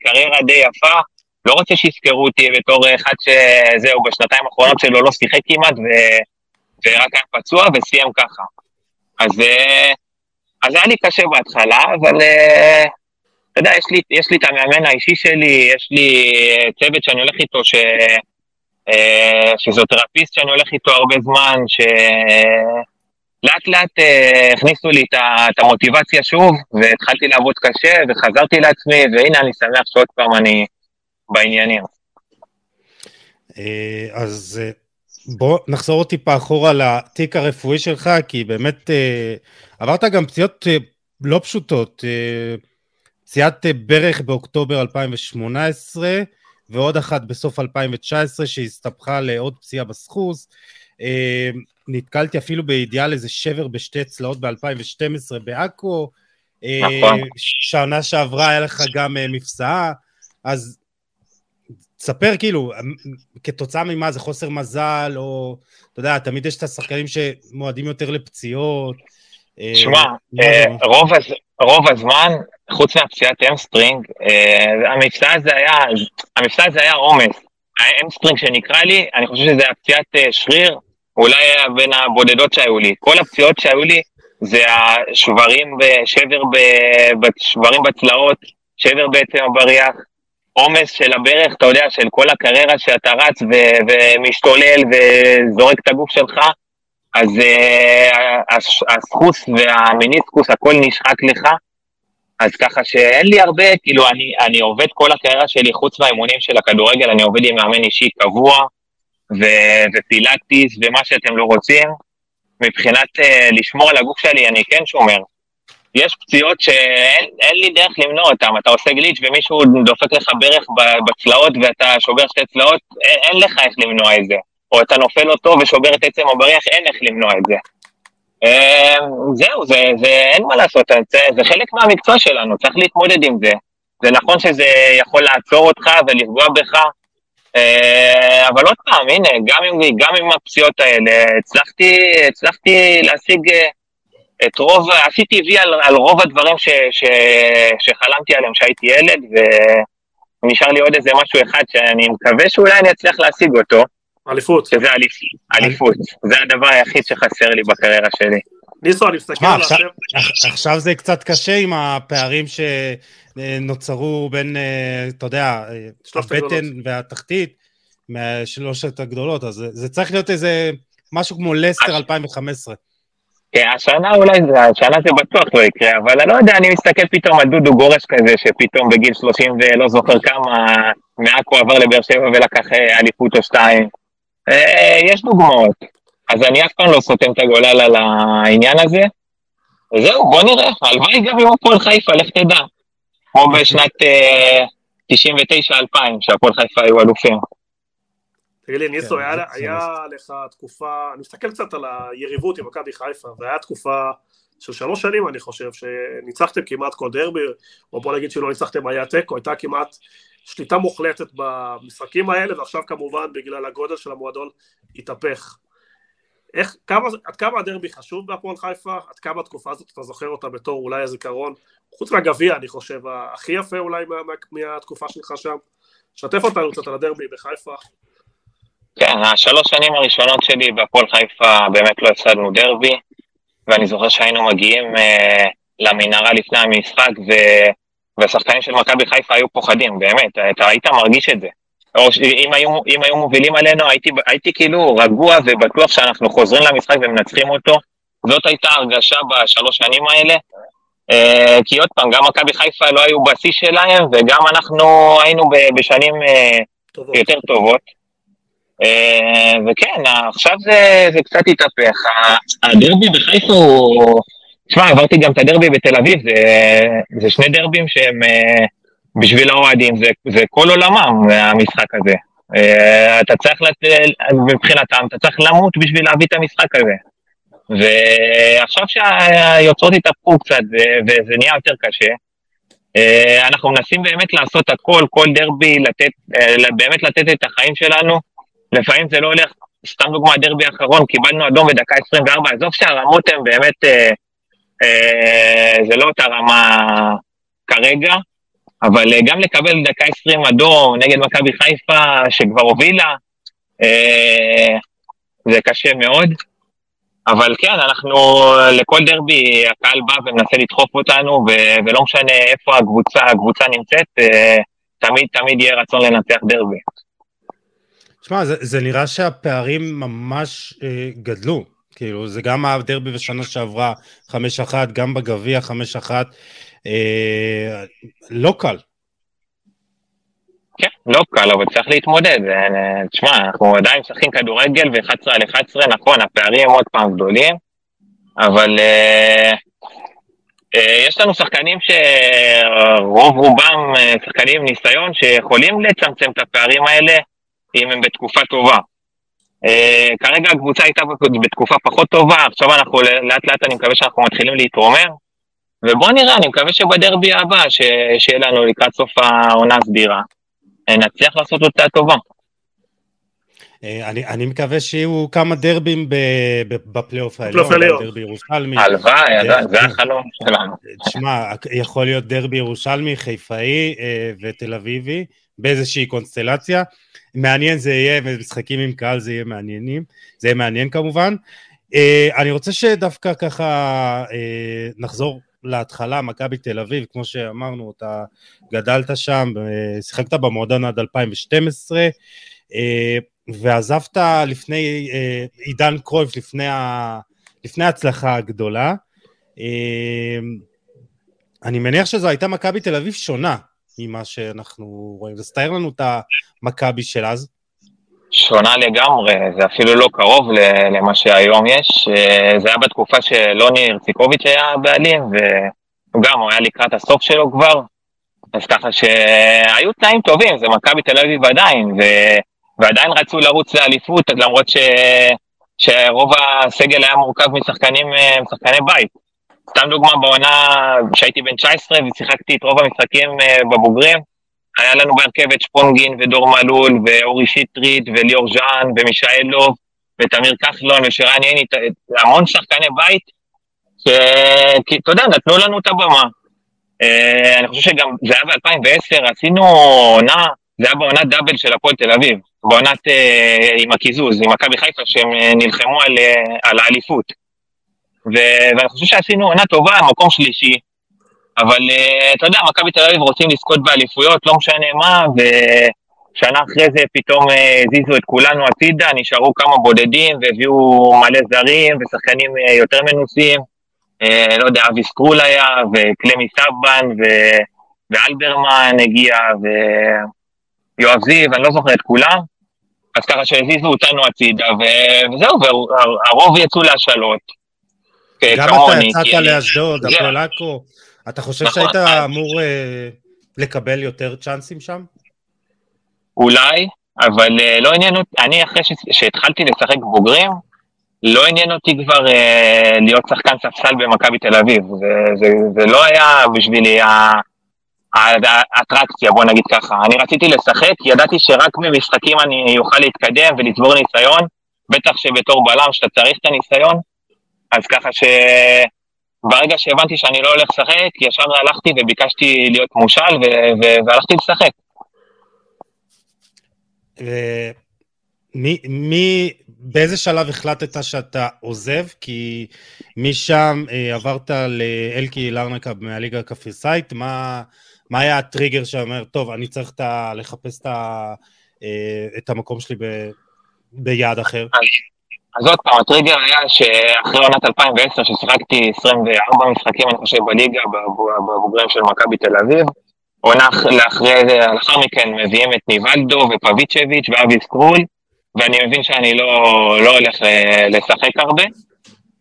קריירה די יפה, לא רוצה שיזכרו אותי בתור אחד שזהו, בשנתיים האחרונות שלו לא שיחק כמעט, ו... ורק היה פצוע וסיים ככה. אז, אה, אז היה לי קשה בהתחלה, אבל אה, אתה יודע, יש לי, יש לי את המאמן האישי שלי, יש לי צוות שאני הולך איתו, ש... אה, שזיאותרפיסט שאני הולך איתו הרבה זמן, שלאט לאט אה, הכניסו לי את המוטיבציה שוב, והתחלתי לעבוד קשה, וחזרתי לעצמי, והנה אני שמח שעוד פעם אני בעניינים. אה, אז אה, בוא נחזור טיפה אחורה לתיק הרפואי שלך, כי באמת אה, עברת גם פציעות לא פשוטות. פציעת ברך באוקטובר 2018, ועוד אחת בסוף 2019 שהסתבכה לעוד פציעה בסחוס. נתקלתי אפילו בידיעה על איזה שבר בשתי צלעות ב-2012 בעכו. נכון. שנה שעברה היה לך גם מפסעה. אז תספר כאילו, כתוצאה ממה זה חוסר מזל, או אתה יודע, תמיד יש את השחקנים שמועדים יותר לפציעות. שמע, אה, רוב, רוב הזמן, חוץ מהפציעת hamstring, אה, המבצע הזה היה, המבצע הזה היה עומס. ה hamstring שנקרא לי, אני חושב שזה היה פציעת אה, שריר, אולי היה בין הבודדות שהיו לי. כל הפציעות שהיו לי זה השברים, שבר, שברים בצלעות, שבר בעצם הבריח, עומס של הברך, אתה יודע, של כל הקריירה שאתה רץ ו- ומשתולל וזורק את הגוף שלך, אז uh, הסחוס והמיניסקוס, הכל נשחק לך, אז ככה שאין לי הרבה, כאילו, אני, אני עובד כל הקריירה שלי, חוץ מהאימונים של הכדורגל, אני עובד עם מאמן אישי קבוע, ו- ופילאטיס, ומה שאתם לא רוצים. מבחינת uh, לשמור על הגוף שלי, אני כן שומר. יש פציעות שאין לי דרך למנוע אותן, אתה עושה גליץ' ומישהו דופק לך ברך בצלעות ואתה שובר שתי צלעות, אין, אין לך איך למנוע את זה. או אתה נופל אותו ושובר את עצם הבריח, אין איך למנוע את זה. אמ, זהו, זה, זה אין מה לעשות, זה, זה חלק מהמקצוע שלנו, צריך להתמודד עם זה. זה נכון שזה יכול לעצור אותך ולפגוע בך, אה, אבל עוד פעם, הנה, גם עם, גם עם הפציעות האלה, הצלחתי, הצלחתי להשיג אה, את רוב, עשיתי וי על, על רוב הדברים ש, ש, שחלמתי עליהם כשהייתי ילד, ונשאר לי עוד איזה משהו אחד שאני מקווה שאולי אני אצליח להשיג אותו. אליפות. שזה אליפות, אליפות. זה הדבר היחיד שחסר לי בקריירה שלי. ניסו, אני מסתכל על השם. עכשיו זה קצת קשה עם הפערים שנוצרו בין, אה, אתה יודע, הבטן והתחתית, מהשלושת הגדולות, אז זה צריך להיות איזה משהו כמו לסטר 2015. כן, השנה אולי, השנה זה בטוח לא יקרה, אבל אני לא יודע, אני מסתכל פתאום על דודו גורש כזה, שפתאום בגיל 30 ולא זוכר כמה, מעכו עבר לבאר שבע ולקח אה, אליפות או שתיים. אה, יש דוגמאות. אז אני אף פעם לא סותם את הגולל על העניין הזה. וזהו, בוא נראה, הלוואי גם עם הפועל חיפה, לך תדע. כמו בשנת 99-2000, אה, שהפועל חיפה היו אלופים. תגיד לי, ניסו, כן, היה, היה לך תקופה, אני מסתכל קצת על היריבות עם מכבי חיפה, והיה תקופה של שלוש שנים, אני חושב, שניצחתם כמעט כל דרבי, או בוא נגיד שלא ניצחתם, היה תיקו, הייתה כמעט שליטה מוחלטת במשחקים האלה, ועכשיו כמובן בגלל הגודל של המועדון התהפך. איך, כמה, עד כמה הדרבי חשוב בהפועל חיפה? עד כמה התקופה הזאת אתה זוכר אותה בתור אולי הזיכרון? חוץ מהגביע, אני חושב, הכי יפה אולי מה, מה, מהתקופה שלך שם. שתף אותנו קצת על הדרבי בחיפה. כן, השלוש שנים הראשונות שלי בהפועל חיפה באמת לא הפסדנו דרבי, ואני זוכר שהיינו מגיעים אה, למנהרה לפני המשחק, ו... והשחקנים של מכבי חיפה היו פוחדים, באמת, אתה היית מרגיש את זה. או אם היו, אם היו מובילים עלינו, הייתי, הייתי כאילו רגוע ובטוח שאנחנו חוזרים למשחק ומנצחים אותו. זאת הייתה הרגשה בשלוש שנים האלה. אה, כי עוד פעם, גם מכבי חיפה לא היו בשיא שלהם, וגם אנחנו היינו בשנים אה, טובות. יותר טובות. אה, וכן, עכשיו זה, זה קצת התהפך. הדרבי בחיפה הוא... תשמע, עברתי גם את הדרבי בתל אביב, זה, זה שני דרבים שהם אה, בשביל האוהדים, זה, זה כל עולמם, המשחק הזה. אה, אתה צריך, לת... מבחינתם, אתה צריך למות בשביל להביא את המשחק הזה. ועכשיו שהיוצרות התהפכו קצת וזה נהיה יותר קשה, אנחנו מנסים באמת לעשות הכל, כל דרבי, לתת, באמת לתת את החיים שלנו. לפעמים זה לא הולך, סתם דוגמא, הדרבי האחרון, קיבלנו אדום בדקה 24, עזוב שהרמות הן באמת, אה, אה, זה לא אותה רמה כרגע, אבל אה, גם לקבל דקה 20 אדום נגד מכבי חיפה, שכבר הובילה, אה, זה קשה מאוד. אבל כן, אנחנו, לכל דרבי, הקהל בא ומנסה לדחוף אותנו, ו- ולא משנה איפה הקבוצה, הקבוצה נמצאת, אה, תמיד תמיד יהיה רצון לנצח דרבי. תשמע, זה, זה נראה שהפערים ממש אה, גדלו. כאילו, זה גם הדרבי בשנה שעברה 5-1, גם בגביע 5-1. אה, לא קל. כן, לא קל, אבל צריך להתמודד. אה, תשמע, אנחנו עדיין משחקים כדורגל ו-11 על 11, נכון, הפערים עוד פעם גדולים, אבל אה, אה, יש לנו שחקנים שרוב רובם אה, שחקנים עם ניסיון שיכולים לצמצם את הפערים האלה אם הם בתקופה טובה. Uh, כרגע הקבוצה הייתה בתקופה פחות טובה, עכשיו אנחנו לאט לאט אני מקווה שאנחנו מתחילים להתרומם, ובוא נראה, אני מקווה שבדרבי הבא, ש... שיהיה לנו לקראת סוף העונה הסדירה, נצליח לעשות אותה טובה. אה, אני, אני מקווה שיהיו כמה דרבים בפלייאוף העליון, דרבי ירושלמי. הלוואי, זה החלום שלנו. תשמע, יכול להיות דרבי ירושלמי, חיפאי אה, ותל אביבי, באיזושהי קונסטלציה. מעניין זה יהיה, ומשחקים עם קהל זה יהיה מעניינים, זה יהיה מעניין כמובן. אה, אני רוצה שדווקא ככה נחזור להתחלה, מכבי תל אביב, כמו שאמרנו, אתה גדלת שם, שיחקת במועדון עד 2012. ועזבת לפני אה, עידן קרויף, לפני, ה, לפני ההצלחה הגדולה. אה, אני מניח שזו הייתה מכבי תל אביב שונה ממה שאנחנו רואים. אז תאר לנו את המכבי של אז. שונה לגמרי, זה אפילו לא קרוב למה שהיום יש. אה, זה היה בתקופה שלוני הרציקוביץ' היה הבעלים, והוא גם, הוא היה לקראת הסוף שלו כבר. אז ככה שהיו תנאים טובים, זה מכבי תל אביב עדיין, ו... ועדיין רצו לרוץ לאליפות, למרות ש... שרוב הסגל היה מורכב משחקנים, אה, משחקני בית. סתם דוגמה, בעונה שהייתי בן 19 ושיחקתי את רוב המשחקים אה, בבוגרים, היה לנו בהרכב את שפונגין ודור מלול ואורי שטרית וליאור ז'אן ומישאלוב ותמיר כחלון ושרן ייני, המון שחקני בית, שאתה יודע, נתנו לנו את הבמה. אה, אני חושב שגם זה היה ב-2010, עשינו עונה, זה היה בעונת דאבל של הפועל תל אביב. בעונת אה, עם הקיזוז, עם מכבי חיפה, שהם נלחמו על, אה, על האליפות. ו- ואני חושב שעשינו עונה טובה, מקום שלישי, אבל אה, אתה יודע, מכבי תל אביב רוצים לזכות באליפויות, לא משנה מה, ושנה אחרי זה פתאום אה, הזיזו את כולנו הצידה, נשארו כמה בודדים והביאו מלא זרים ושחקנים אה, יותר מנוסים. לא יודע, אבי סקרול היה, וקלמי סבן, ו- ואלברמן הגיע, ויואב זיו, אני לא זוכר את כולם. אז ככה שהזיזו אותנו הצידה, וזהו, והרוב יצאו להשאלות. גם אתה יצאת לאשדוד, הפועל עכו, אתה חושב נכון. שהיית אמור אה, לקבל יותר צ'אנסים שם? אולי, אבל אה, לא עניין אותי, אני אחרי שהתחלתי לשחק בוגרים, לא עניין אותי כבר אה, להיות שחקן ספסל במכבי תל אביב, זה לא היה בשבילי האטרקציה, בוא נגיד ככה. אני רציתי לשחק, ידעתי שרק במשחקים אני אוכל להתקדם ולצבור ניסיון, בטח שבתור בלם שאתה צריך את הניסיון, אז ככה שברגע שהבנתי שאני לא הולך לשחק, ישר הלכתי וביקשתי להיות מושל והלכתי לשחק. מי, מי, באיזה שלב החלטת שאתה עוזב? כי משם אה, עברת לאלקי לרנקה מהליגה הקפריסאית, מה, מה היה הטריגר שאומר, טוב, אני צריך תה, לחפש תה, אה, את המקום שלי ב, ביעד אחר? אז עוד פעם, הטריגר היה שאחרי עונת 2010, ששיחקתי 24 משחקים, אני חושב, בליגה, בבוגרים של מכבי תל אביב, עונה לאחרי, לאחר מכן מביאים את ניבלדו ופביצ'ביץ' ואבי סקרול, ואני מבין שאני לא, לא הולך לשחק הרבה.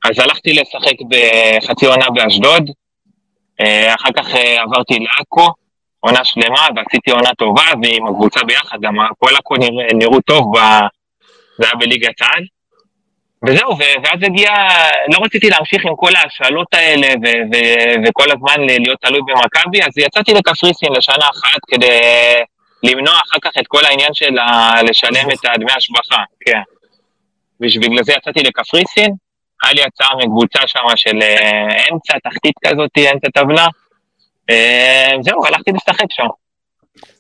אז הלכתי לשחק בחצי עונה באשדוד, אה, אחר כך אה, עברתי לעכו, עונה שלמה, ועשיתי עונה טובה, ועם הקבוצה ביחד, גם כל עכו נרא, נראו טוב, ב... זה היה בליגת העל. וזהו, ואז הגיע, לא רציתי להמשיך עם כל ההשאלות האלה ו- ו- וכל הזמן להיות תלוי במכבי, אז יצאתי לקפריסין לשנה אחת כדי למנוע אחר כך את כל העניין של לשלם את דמי השבחה, כן. ובגלל זה יצאתי לקפריסין, היה לי הצעה מקבוצה שם של אה, אמצע, תחתית כזאת, אמצע טבלה. אה, זהו, הלכתי לשחק שם.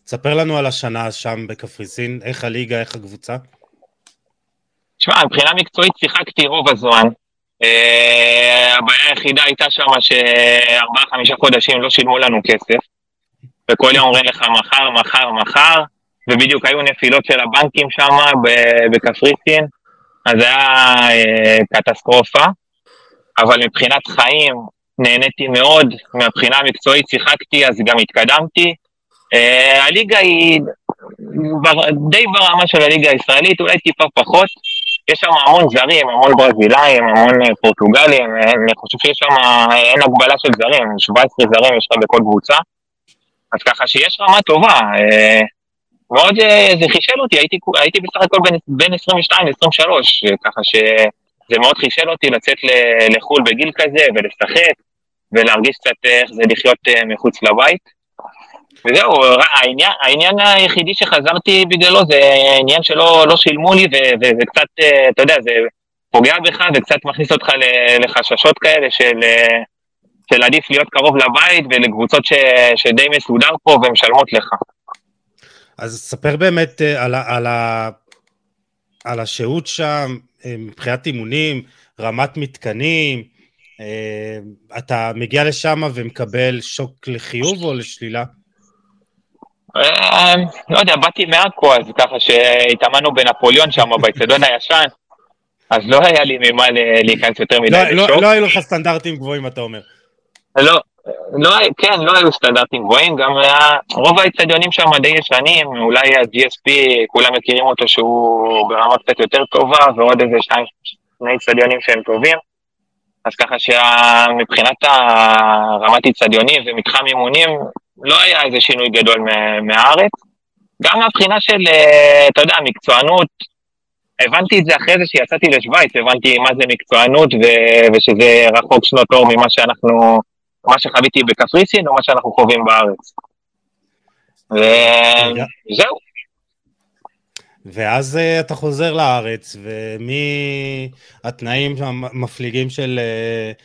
ספר לנו על השנה שם בקפריסין, איך הליגה, איך הקבוצה. תשמע, מבחינה מקצועית שיחקתי רוב הזמן. Uh, הבעיה היחידה הייתה שם שארבעה חמישה חודשים לא שילמו לנו כסף. וכל יום אומרים לך מחר, מחר, מחר, ובדיוק היו נפילות של הבנקים שם בקפריסין, אז זה היה אה, קטסטרופה, אבל מבחינת חיים נהניתי מאוד, מהבחינה המקצועית שיחקתי, אז גם התקדמתי. אה, הליגה היא די ברמה של הליגה הישראלית, אולי טיפה פחות. יש שם המון זרים, המון ברזילאים, המון אה, פורטוגלים, אני חושב שיש שם, אין הגבלה של זרים, 17 זרים יש לך בכל קבוצה. אז ככה שיש רמה טובה. מאוד אה, זה חישל אותי, הייתי, הייתי בסך הכל בין, בין 22 ל-23, ככה שזה מאוד חישל אותי לצאת לחו"ל בגיל כזה ולשחק ולהרגיש קצת איך זה לחיות אה, מחוץ לבית. וזהו, העניין, העניין היחידי שחזרתי בגללו זה עניין שלא לא שילמו לי, וזה קצת, אה, אתה יודע, זה פוגע בך וקצת מכניס אותך לחששות כאלה של, אה, של עדיף להיות קרוב לבית ולקבוצות ש, שדי מסודר פה ומשלמות לך. אז ספר באמת אה, על, על, על השהות שם, מבחינת אימונים, רמת מתקנים, אתה מגיע לשם ומקבל שוק לחיוב או לשלילה? אה, לא יודע, באתי מעכו, אז ככה שהתאמנו בנפוליאון שם, באצטדיון הישן, אז לא היה לי ממה להיכנס יותר מדי לא, לא, לשוק. לא היו לך סטנדרטים גבוהים, אתה אומר. לא, לא, כן, לא היו סטנדרטים גבוהים, גם רוב האצטדיונים שם די ישנים, אולי ה-GSP, כולם מכירים אותו שהוא ברמה קצת יותר טובה, ועוד איזה שניים, שני אצטדיונים שהם טובים. אז ככה שמבחינת רמת אצטדיונים ומתחם אימונים, לא היה איזה שינוי גדול מהארץ. גם מהבחינה של, אה, אתה יודע, מקצוענות, הבנתי את זה אחרי זה שיצאתי לשוויץ, הבנתי מה זה מקצוענות ו- ושזה רחוק שנות אור ממה שאנחנו, מה שחוויתי בקפריסין או מה שאנחנו חווים בארץ. וזהו. ואז uh, אתה חוזר לארץ, ומהתנאים המפליגים של uh,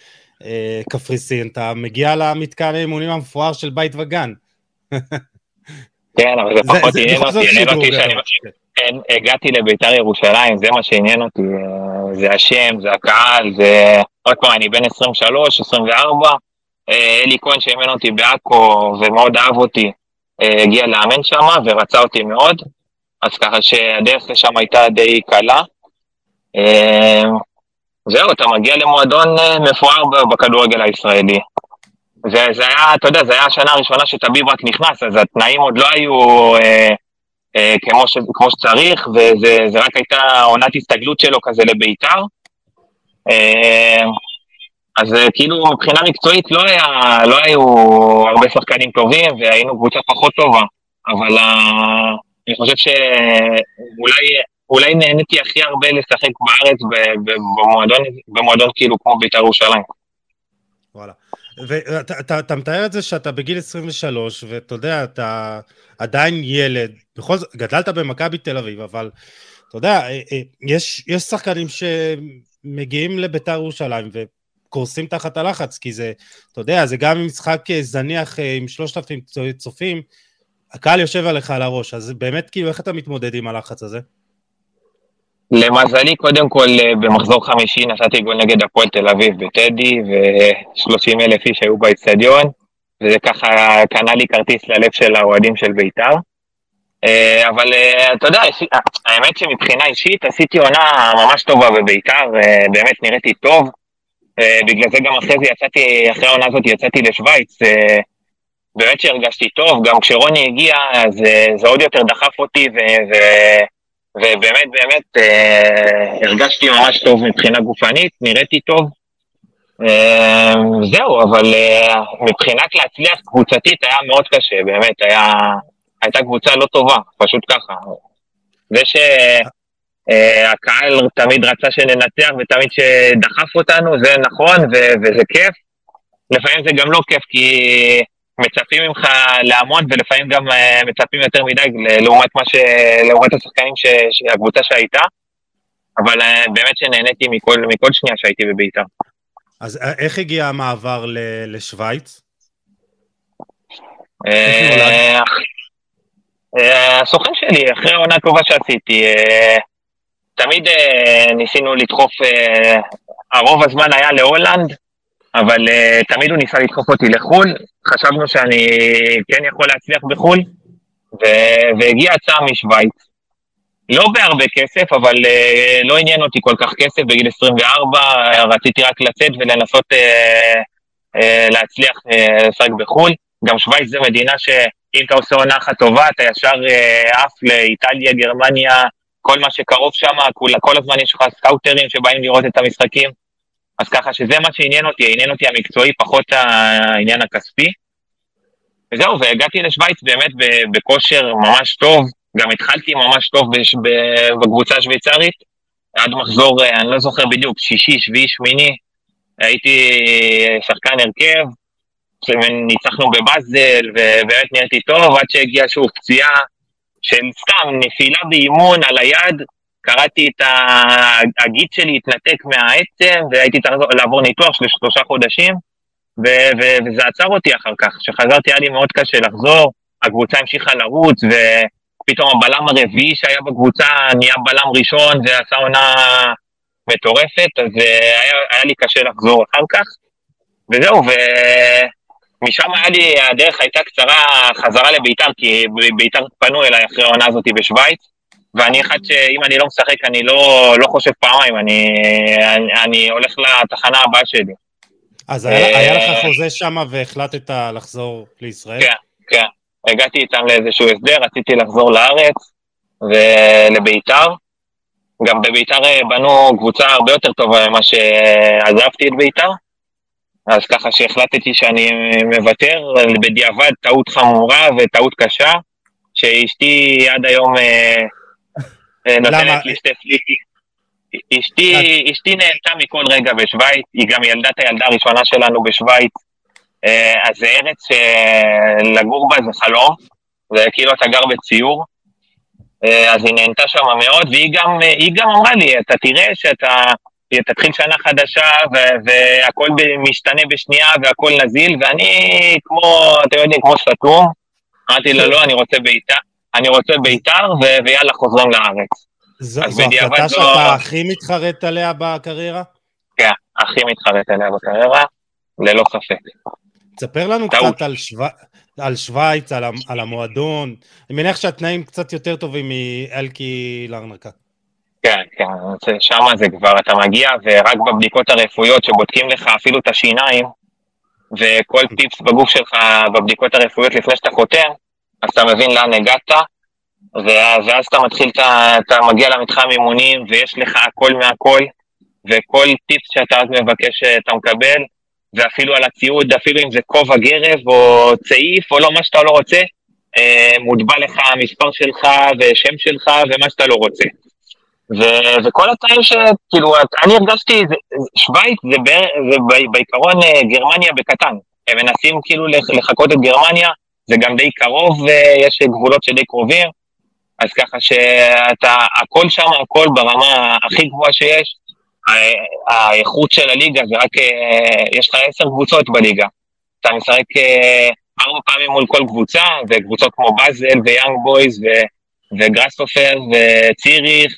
קפריסין, אתה מגיע למתקן האימונים המפואר של בית וגן. כן, אבל זה פחות עניין אותי, עניין אותי שאני... כן, הגעתי לביתר ירושלים, זה מה שעניין אותי, זה השם, זה הקהל, זה... עוד פעם, אני בן 23, 24, אלי כהן שאימן אותי בעכו ומאוד אהב אותי, הגיע לאמן שם ורצה אותי מאוד, אז ככה שהדרך לשם הייתה די קלה. זהו, אתה מגיע למועדון אה, מפואר בכדורגל הישראלי. זה, זה היה, אתה יודע, זה היה השנה הראשונה שטביב רק נכנס, אז התנאים עוד לא היו אה, אה, כמו, ש, כמו שצריך, וזה רק הייתה עונת הסתגלות שלו כזה לביתר. אה, אז אה, כאילו מבחינה מקצועית לא, היה, לא היו הרבה שחקנים טובים, והיינו קבוצה פחות טובה, אבל אה, אני חושב שאולי נהניתי הכי הרבה לשחק בארץ במועדון, במועדון כאילו כמו בית"ר ירושלים. וואלה. ואתה מתאר את זה שאתה בגיל 23, ואתה יודע, אתה עדיין ילד, בכל זאת, גדלת במכבי תל אביב, אבל אתה יודע, אה, אה, יש, יש שחקנים שמגיעים לביתר ירושלים וקורסים תחת הלחץ, כי זה, אתה יודע, זה גם משחק אה, זניח עם שלושת אלפים צופים, הקהל יושב עליך על הראש, אז באמת, כאילו, איך אתה מתמודד עם הלחץ הזה? למזלי, קודם כל, אה, במחזור חמישי נסעתי גול נגד הפועל תל אביב בטדי, ו-30 אלף איש היו באצטדיון, וזה ככה קנה לי כרטיס ללב של האוהדים של בית"ר. אה, אבל אה, אתה יודע, האמת שמבחינה אישית עשיתי עונה ממש טובה בבית"ר, באמת נראיתי טוב. בגלל זה גם אחרי זה יצאתי, אחרי העונה הזאת יצאתי לשוויץ, באמת שהרגשתי טוב, גם כשרוני הגיע, אז זה עוד יותר דחף אותי, ו- ו- ובאמת באמת אה, הרגשתי ממש טוב מבחינה גופנית, נראיתי טוב. אה, זהו, אבל אה, מבחינת להצליח קבוצתית היה מאוד קשה, באמת, היה, הייתה קבוצה לא טובה, פשוט ככה. זה שהקהל אה, תמיד רצה שננצח ותמיד שדחף אותנו, זה נכון ו- וזה כיף. לפעמים זה גם לא כיף, כי מצפים ממך להמון, ולפעמים גם uh, מצפים יותר מדי לעומת, מה ש... לעומת השחקנים ש... שהקבוצה שהייתה, אבל uh, באמת שנהניתי מכל, מכל שנייה שהייתי בבית"ר. אז אה, איך הגיע המעבר ל... לשוויץ? הסוכן שלי, אחרי עונה טובה שעשיתי, תמיד ניסינו לדחוף, הרוב הזמן היה להולנד, אבל uh, תמיד הוא ניסה לדחוף אותי לחו"ל, חשבנו שאני כן יכול להצליח בחו"ל, ו- והגיעה הצעה משוויץ. לא בהרבה כסף, אבל uh, לא עניין אותי כל כך כסף, בגיל 24 רציתי רק לצאת ולנסות uh, uh, להצליח לשחק uh, בחו"ל. גם שווייץ זה מדינה שאם אתה עושה עונה אחת טובה, אתה ישר uh, עף לאיטליה, גרמניה, כל מה שקרוב שם, כל הזמן יש לך סקאוטרים שבאים לראות את המשחקים. אז ככה שזה מה שעניין אותי, עניין אותי המקצועי, פחות העניין הכספי. וזהו, והגעתי לשוויץ באמת בכושר ממש טוב, גם התחלתי ממש טוב בקבוצה השוויצרית, עד מחזור, אני לא זוכר בדיוק, שישי, שביעי, שמיני, הייתי שחקן הרכב, ניצחנו בבאזל, ובאמת נהייתי טוב, עד שהגיעה שוב פציעה של סתם נפילה באימון על היד, קראתי את הגיד שלי התנתק מהעצם, והייתי צריך לעבור ניתוח של שלושה חודשים, ו- ו- וזה עצר אותי אחר כך. כשחזרתי היה לי מאוד קשה לחזור, הקבוצה המשיכה לרוץ, ופתאום הבלם הרביעי שהיה בקבוצה נהיה בלם ראשון ועשה עונה מטורפת, אז אה, היה, היה לי קשה לחזור אחר כך. וזהו, ומשם היה לי, הדרך הייתה קצרה חזרה לביתר, כי ביתר פנו אליי אחרי העונה הזאת בשוויץ, ואני אחד שאם אני לא משחק אני לא, לא חושב פעמיים, אני, אני, אני הולך לתחנה הבאה שלי. אז היה, היה לך חוזה שם והחלטת לחזור לישראל? כן, כן. הגעתי איתם לאיזשהו הסדר, רציתי לחזור לארץ ולביתר. גם בביתר בנו קבוצה הרבה יותר טובה ממה שעזבתי את ביתר. אז ככה שהחלטתי שאני מוותר, בדיעבד טעות חמורה וטעות קשה, שאשתי עד היום אה, אה, נותנת לי שתי פליקים. אשתי, אשתי נהנתה מכל רגע בשוויץ, היא גם ילדה את הילדה הראשונה שלנו בשוויץ, אה, אז זה ארץ שלגור בה זה חלום, זה כאילו אתה גר בציור, אז היא נהנתה שם מאוד, והיא גם, גם אמרה לי, אתה תראה שאתה תתחיל שנה חדשה והכל משתנה בשנייה והכל נזיל, ואני כמו, אתם יודעים, כמו סתום, אמרתי לה, לא, אני רוצה ביתר, אני רוצה ביתר, ויאללה, חוזרים לארץ. זו, זו החלטה לא- שאתה הכי מתחרט עליה בקריירה? כן, הכי מתחרט עליה בקריירה, ללא ספק. תספר לנו טעות. קצת על, שו... על שווייץ, על, על המועדון. אני מניח שהתנאים קצת יותר טובים מאלקי לרנקה. כן, כן, שם זה כבר, אתה מגיע ורק בבדיקות הרפואיות שבודקים לך אפילו את השיניים, וכל טיפס בגוף שלך בבדיקות הרפואיות לפני שאתה חותם, אז אתה מבין לאן הגעת, ואז אתה מתחיל, אתה מגיע למתחם אימונים, ויש לך הכל מהכל, וכל טיפס שאתה אז מבקש אתה מקבל, ואפילו על הציוד, אפילו אם זה כובע גרב או צעיף או לא, מה שאתה לא רוצה, אה, מוטבע לך המספר שלך ושם שלך ומה שאתה לא רוצה. ו- וכל התנאים שכאילו, אני הרגשתי, שווייץ זה, זה בעיקרון אה, גרמניה בקטן. הם מנסים כאילו לחקות את גרמניה, זה גם די קרוב, ויש גבולות שדי קרובים, אז ככה שאתה, הכל שם, הכל ברמה הכי גבוהה שיש. האיכות של הליגה זה רק, אה, יש לך עשר קבוצות בליגה. אתה משחק אה, ארבע פעמים מול כל קבוצה, וקבוצות כמו באזל ויאנג בויז וגראסהופר וציריך,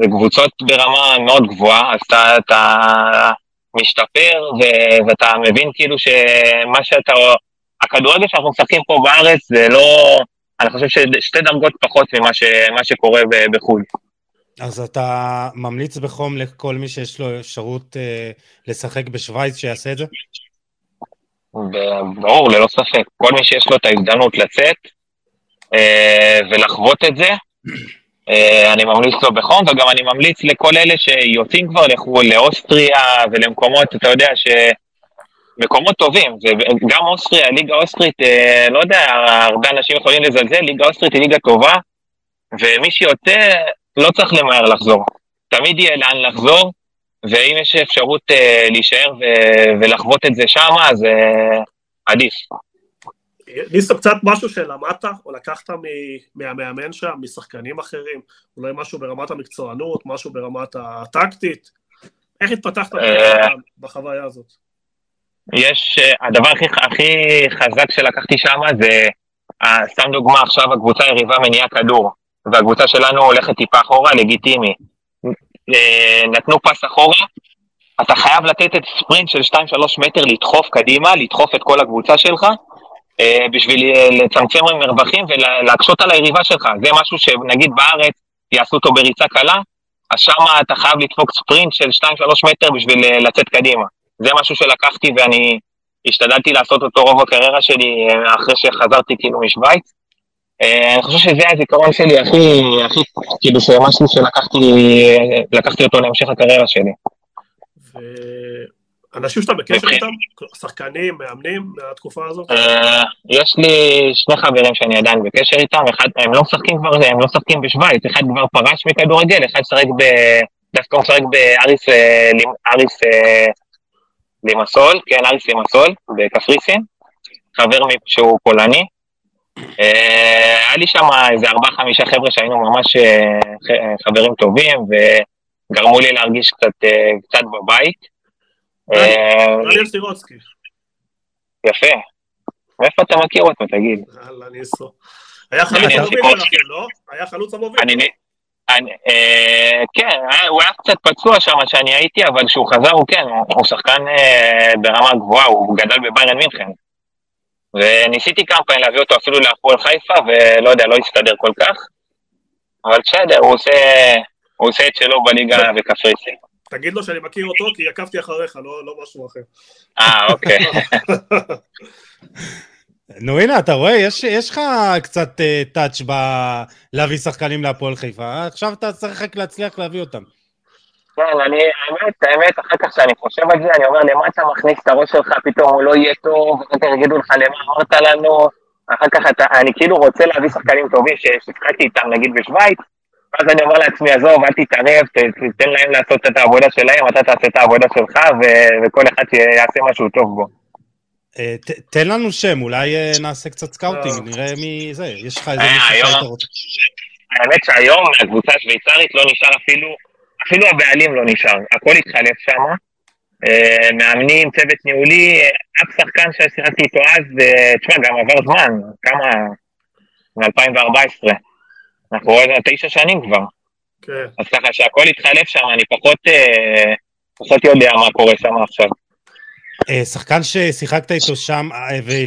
וקבוצות ברמה מאוד גבוהה, אז אתה, אתה משתפר ו- ואתה מבין כאילו שמה שאתה, הכדורגל שאנחנו משחקים פה בארץ זה לא, אני חושב ששתי דרגות פחות ממה ש, שקורה בחו"ל. אז אתה ממליץ בחום לכל מי שיש לו אפשרות אה, לשחק בשוויץ שיעשה את זה? ברור, ללא ספק. כל מי שיש לו את ההזדמנות לצאת אה, ולחוות את זה, אה, אני ממליץ לו בחום, וגם אני ממליץ לכל אלה שיוצאים כבר לחו"ל, לאוסטריה ולמקומות, אתה יודע, ש... מקומות טובים, זה גם אוסטריה, ליגה אוסטרית, אה, לא יודע, הרבה אנשים יכולים לזלזל, ליגה אוסטרית היא ליגה טובה, ומי שיוצא לא צריך למהר לחזור. תמיד יהיה לאן לחזור, ואם יש אפשרות אה, להישאר ו- ולחוות את זה שם, אז אה, עדיף. ניסו קצת משהו שלמדת או לקחת מהמאמן שם, משחקנים אחרים, אולי משהו ברמת המקצוענות, משהו ברמת הטקטית, איך התפתחת אה, בחוויה הזאת? יש, אה, הדבר הכי, הכי חזק שלקחתי שם זה, סתם דוגמה עכשיו הקבוצה היריבה מניעה כדור, והקבוצה שלנו הולכת טיפה אחורה, לגיטימי. אה, נתנו פס אחורה, אתה חייב לתת את ספרינט של 2-3 מטר לדחוף קדימה, לדחוף את כל הקבוצה שלך, אה, בשביל לצמצם מרווחים ולהקשות על היריבה שלך. זה משהו שנגיד בארץ יעשו אותו בריצה קלה, אז שם אתה חייב לדפוק ספרינט של 2-3 מטר בשביל לצאת קדימה. זה משהו שלקחתי ואני השתדלתי לעשות אותו רוב הקריירה שלי אה, אחרי שחזרתי כאילו משוויץ. אה, אני חושב שזה הזיכרון שלי הכי, הכי, כאילו שמשהו שלקחתי לקחתי אותו להמשך הקריירה שלי. אנשים שאתה בקשר איתם? שחקנים, מאמנים מהתקופה הזאת? אה, יש לי שני חברים שאני עדיין בקשר איתם, אחד, הם לא משחקים כבר, הם לא משחקים בשוויץ, אחד כבר פרש מכדורגל, אחד משחק ב... דווקא הוא משחק באריס לימסול, כן, אריס לימסול, בקפריסין, חבר שהוא פולני. אה, היה לי שם איזה ארבעה חמישה חבר'ה שהיינו ממש אה, חברים טובים, וגרמו לי להרגיש קצת, אה, קצת בבית. דניאל סירוצקי. יפה. מאיפה אתה מכיר אותו, תגיד? יאללה, ניסו. היה חלוץ המוביל לא? היה חלוץ המוביל. כן, הוא היה קצת פצוע שם כשאני הייתי, אבל כשהוא חזר הוא כן, הוא שחקן ברמה גבוהה, הוא גדל בביירן מינכן. וניסיתי כמה פעמים להביא אותו אפילו להפועל חיפה, ולא יודע, לא הסתדר כל כך. אבל בסדר, הוא עושה, הוא עושה את שלו בליגה בקפריסין. תגיד לו שאני מכיר אותו, כי עקבתי אחריך, לא, לא משהו אחר. אה, אוקיי. נו הנה, אתה רואה, יש, יש לך קצת טאץ' uh, בלהביא שחקנים להפועל חיפה, עכשיו אתה צריך רק להצליח להביא אותם. כן, אני, האמת, האמת, אחר כך שאני חושב על זה, אני אומר, למה אתה מכניס את הראש שלך, פתאום הוא לא יהיה טוב, אחר כך יגידו לך, למה אמרת לנו, אחר כך אתה, אני כאילו רוצה להביא שחקנים טובים ששיחקתי איתם, נגיד בשוויץ, ואז אני אומר לעצמי, עזוב, אל תתערב, תתן להם לעשות את העבודה שלהם, אתה תעשה את העבודה שלך, ו- וכל אחד יעשה משהו טוב בו. אה, תן לנו שם, אולי אה, נעשה קצת scouting, אה. נראה מי זה, יש לך איזה מישהו שאתה רוצה. האמת שהיום מהקבוצה השוויצרית לא נשאר אפילו אפילו הבעלים לא נשאר, הכל התחלף שם. אה, מאמנים, צוות ניהולי, אף שחקן ששיחקתי איתו אז, אה, תשמע, גם עבר זמן, כמה? מ-2014. אנחנו רואים תשע שנים כבר. כן. אז ככה שהכל התחלף שם, אני פחות, אה, פחות יודע מה קורה שם עכשיו. שחקן ששיחקת איתו שם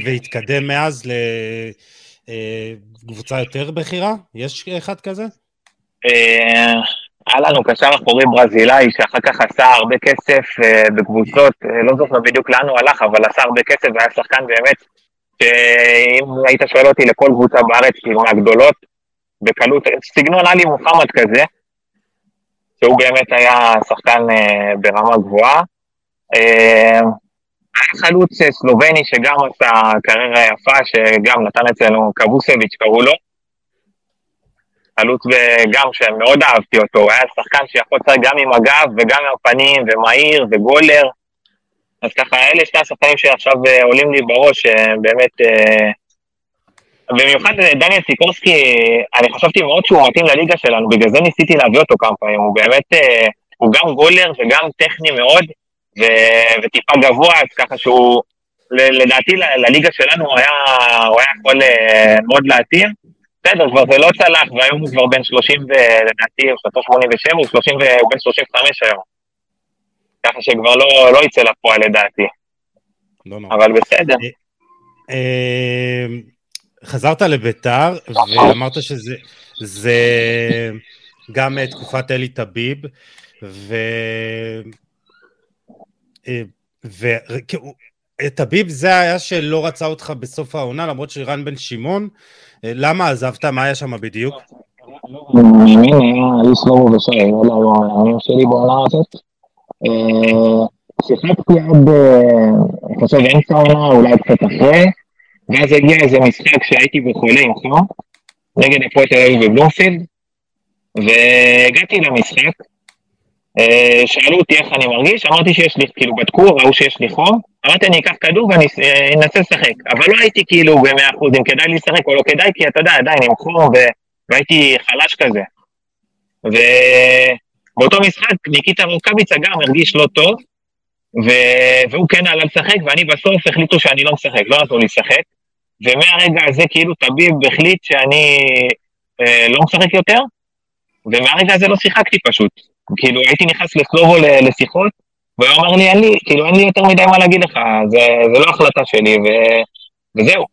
והתקדם מאז לקבוצה יותר בכירה? יש אחד כזה? היה לנו קשר אחורי ברזילאי שאחר כך עשה הרבה כסף בקבוצות, לא זוכר בדיוק לאן הוא הלך, אבל עשה הרבה כסף והיה שחקן באמת, שאם היית שואל אותי לכל קבוצה בארץ, כאילו מהגדולות, בקלות, סגנון עלי מוחמד כזה, שהוא באמת היה שחקן ברמה גבוהה. חלוץ סלובני שגם עשה קריירה יפה, שגם נתן אצלנו קבוסביץ' קראו לו. חלוץ וגם שמאוד אהבתי אותו, הוא היה שחקן שיכול לשחק גם עם הגב וגם עם הפנים ומהיר וגולר. אז ככה, אלה שני השחקנים שעכשיו אה, עולים לי בראש, אה, באמת... אה, במיוחד דניאל סיקורסקי, אני חשבתי מאוד שהוא מתאים לליגה שלנו, בגלל זה ניסיתי להביא אותו כמה פעמים, הוא באמת, הוא גם גולר וגם טכני מאוד, ו- וטיפה גבוה, אז ככה שהוא, לדעתי לליגה שלנו הוא היה, הוא היה יכול מאוד להתאים. בסדר, כבר זה לא צלח, והיום הוא כבר בן 30, לדעתי, הוא שנתו 87, הוא, 30, הוא בן 35 היום. ככה שכבר לא, לא יצא לפועל לדעתי. לא נורא. אבל בסדר. אה, אה, חזרת לביתר, ואמרת שזה זה גם תקופת אלי טביב, ו... אה, וטביב זה היה שלא רצה אותך בסוף העונה, למרות שרן בן שמעון למה עזבת? מה היה שם בדיוק? אה, שיחקתי עד, אה, אני חושב, אמצע העונה, אולי קצת אחרי, ואז הגיע איזה משחק שהייתי בחולה עם חום, נגד הפועל תל אביב בבלומפילד, והגעתי למשחק, אה, שאלו אותי איך אני מרגיש, אמרתי שיש לי, כאילו בדקו, ראו שיש לי חום, אמרתי אני אקח כדור ואני אה, אנסה לשחק, אבל לא הייתי כאילו במאה אחוז אם כדאי לי לשחק או לא כדאי, כי אתה יודע, עדיין עם חום והייתי חלש כזה. ובאותו משחק ניקיטה רוקאביצה גם הרגיש לא טוב, ו... והוא כן עלה לשחק, ואני בסוף החליטו שאני לא משחק, לא נתנו לי לשחק, ומהרגע הזה כאילו טביב החליט שאני אה, לא משחק יותר, ומהרגע הזה לא שיחקתי פשוט. כאילו הייתי נכנס לסלובו לשיחות, והוא אמר לי, אין לי, כאילו אין לי יותר מדי מה להגיד לך, זה, זה לא החלטה שלי, ו, וזהו.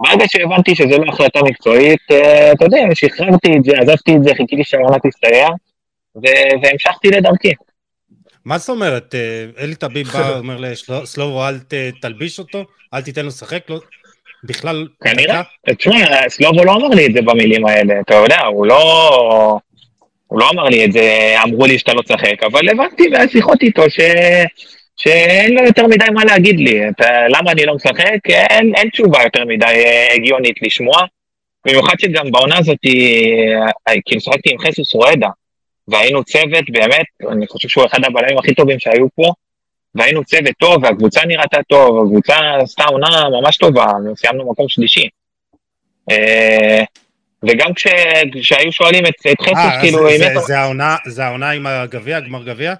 ברגע שהבנתי שזה לא החלטה מקצועית, אה, אתה יודע, שחררתי את זה, עזבתי את זה, חיכיתי שהעונה תסתייע, והמשכתי לדרכי. מה זאת אומרת? אה, אלי טביב בא, אומר לסלובו, אל תלביש אותו? אל תיתן לו לשחק? לא, בכלל... כנראה. תשמע, סלובו לא אמר לי את זה במילים האלה, אתה יודע, הוא לא... הוא לא אמר לי את זה, אמרו לי שאתה לא צחק, אבל הבנתי מהשיחות איתו ש... שאין לו יותר מדי מה להגיד לי. למה אני לא משחק? אין, אין תשובה יותר מדי אה, הגיונית לשמוע. במיוחד שגם בעונה הזאת, אה, כאילו שחקתי עם חסוס רועדה, והיינו צוות באמת, אני חושב שהוא אחד הבלמים הכי טובים שהיו פה, והיינו צוות טוב, והקבוצה נראתה טוב, הקבוצה עשתה עונה ממש טובה, סיימנו מקום שלישי. וגם כש, כשהיו שואלים את, את חסוס, אה, כאילו... זה- זה- אתה- זה העונה- זה העונה עם הגביע, גמר גביע?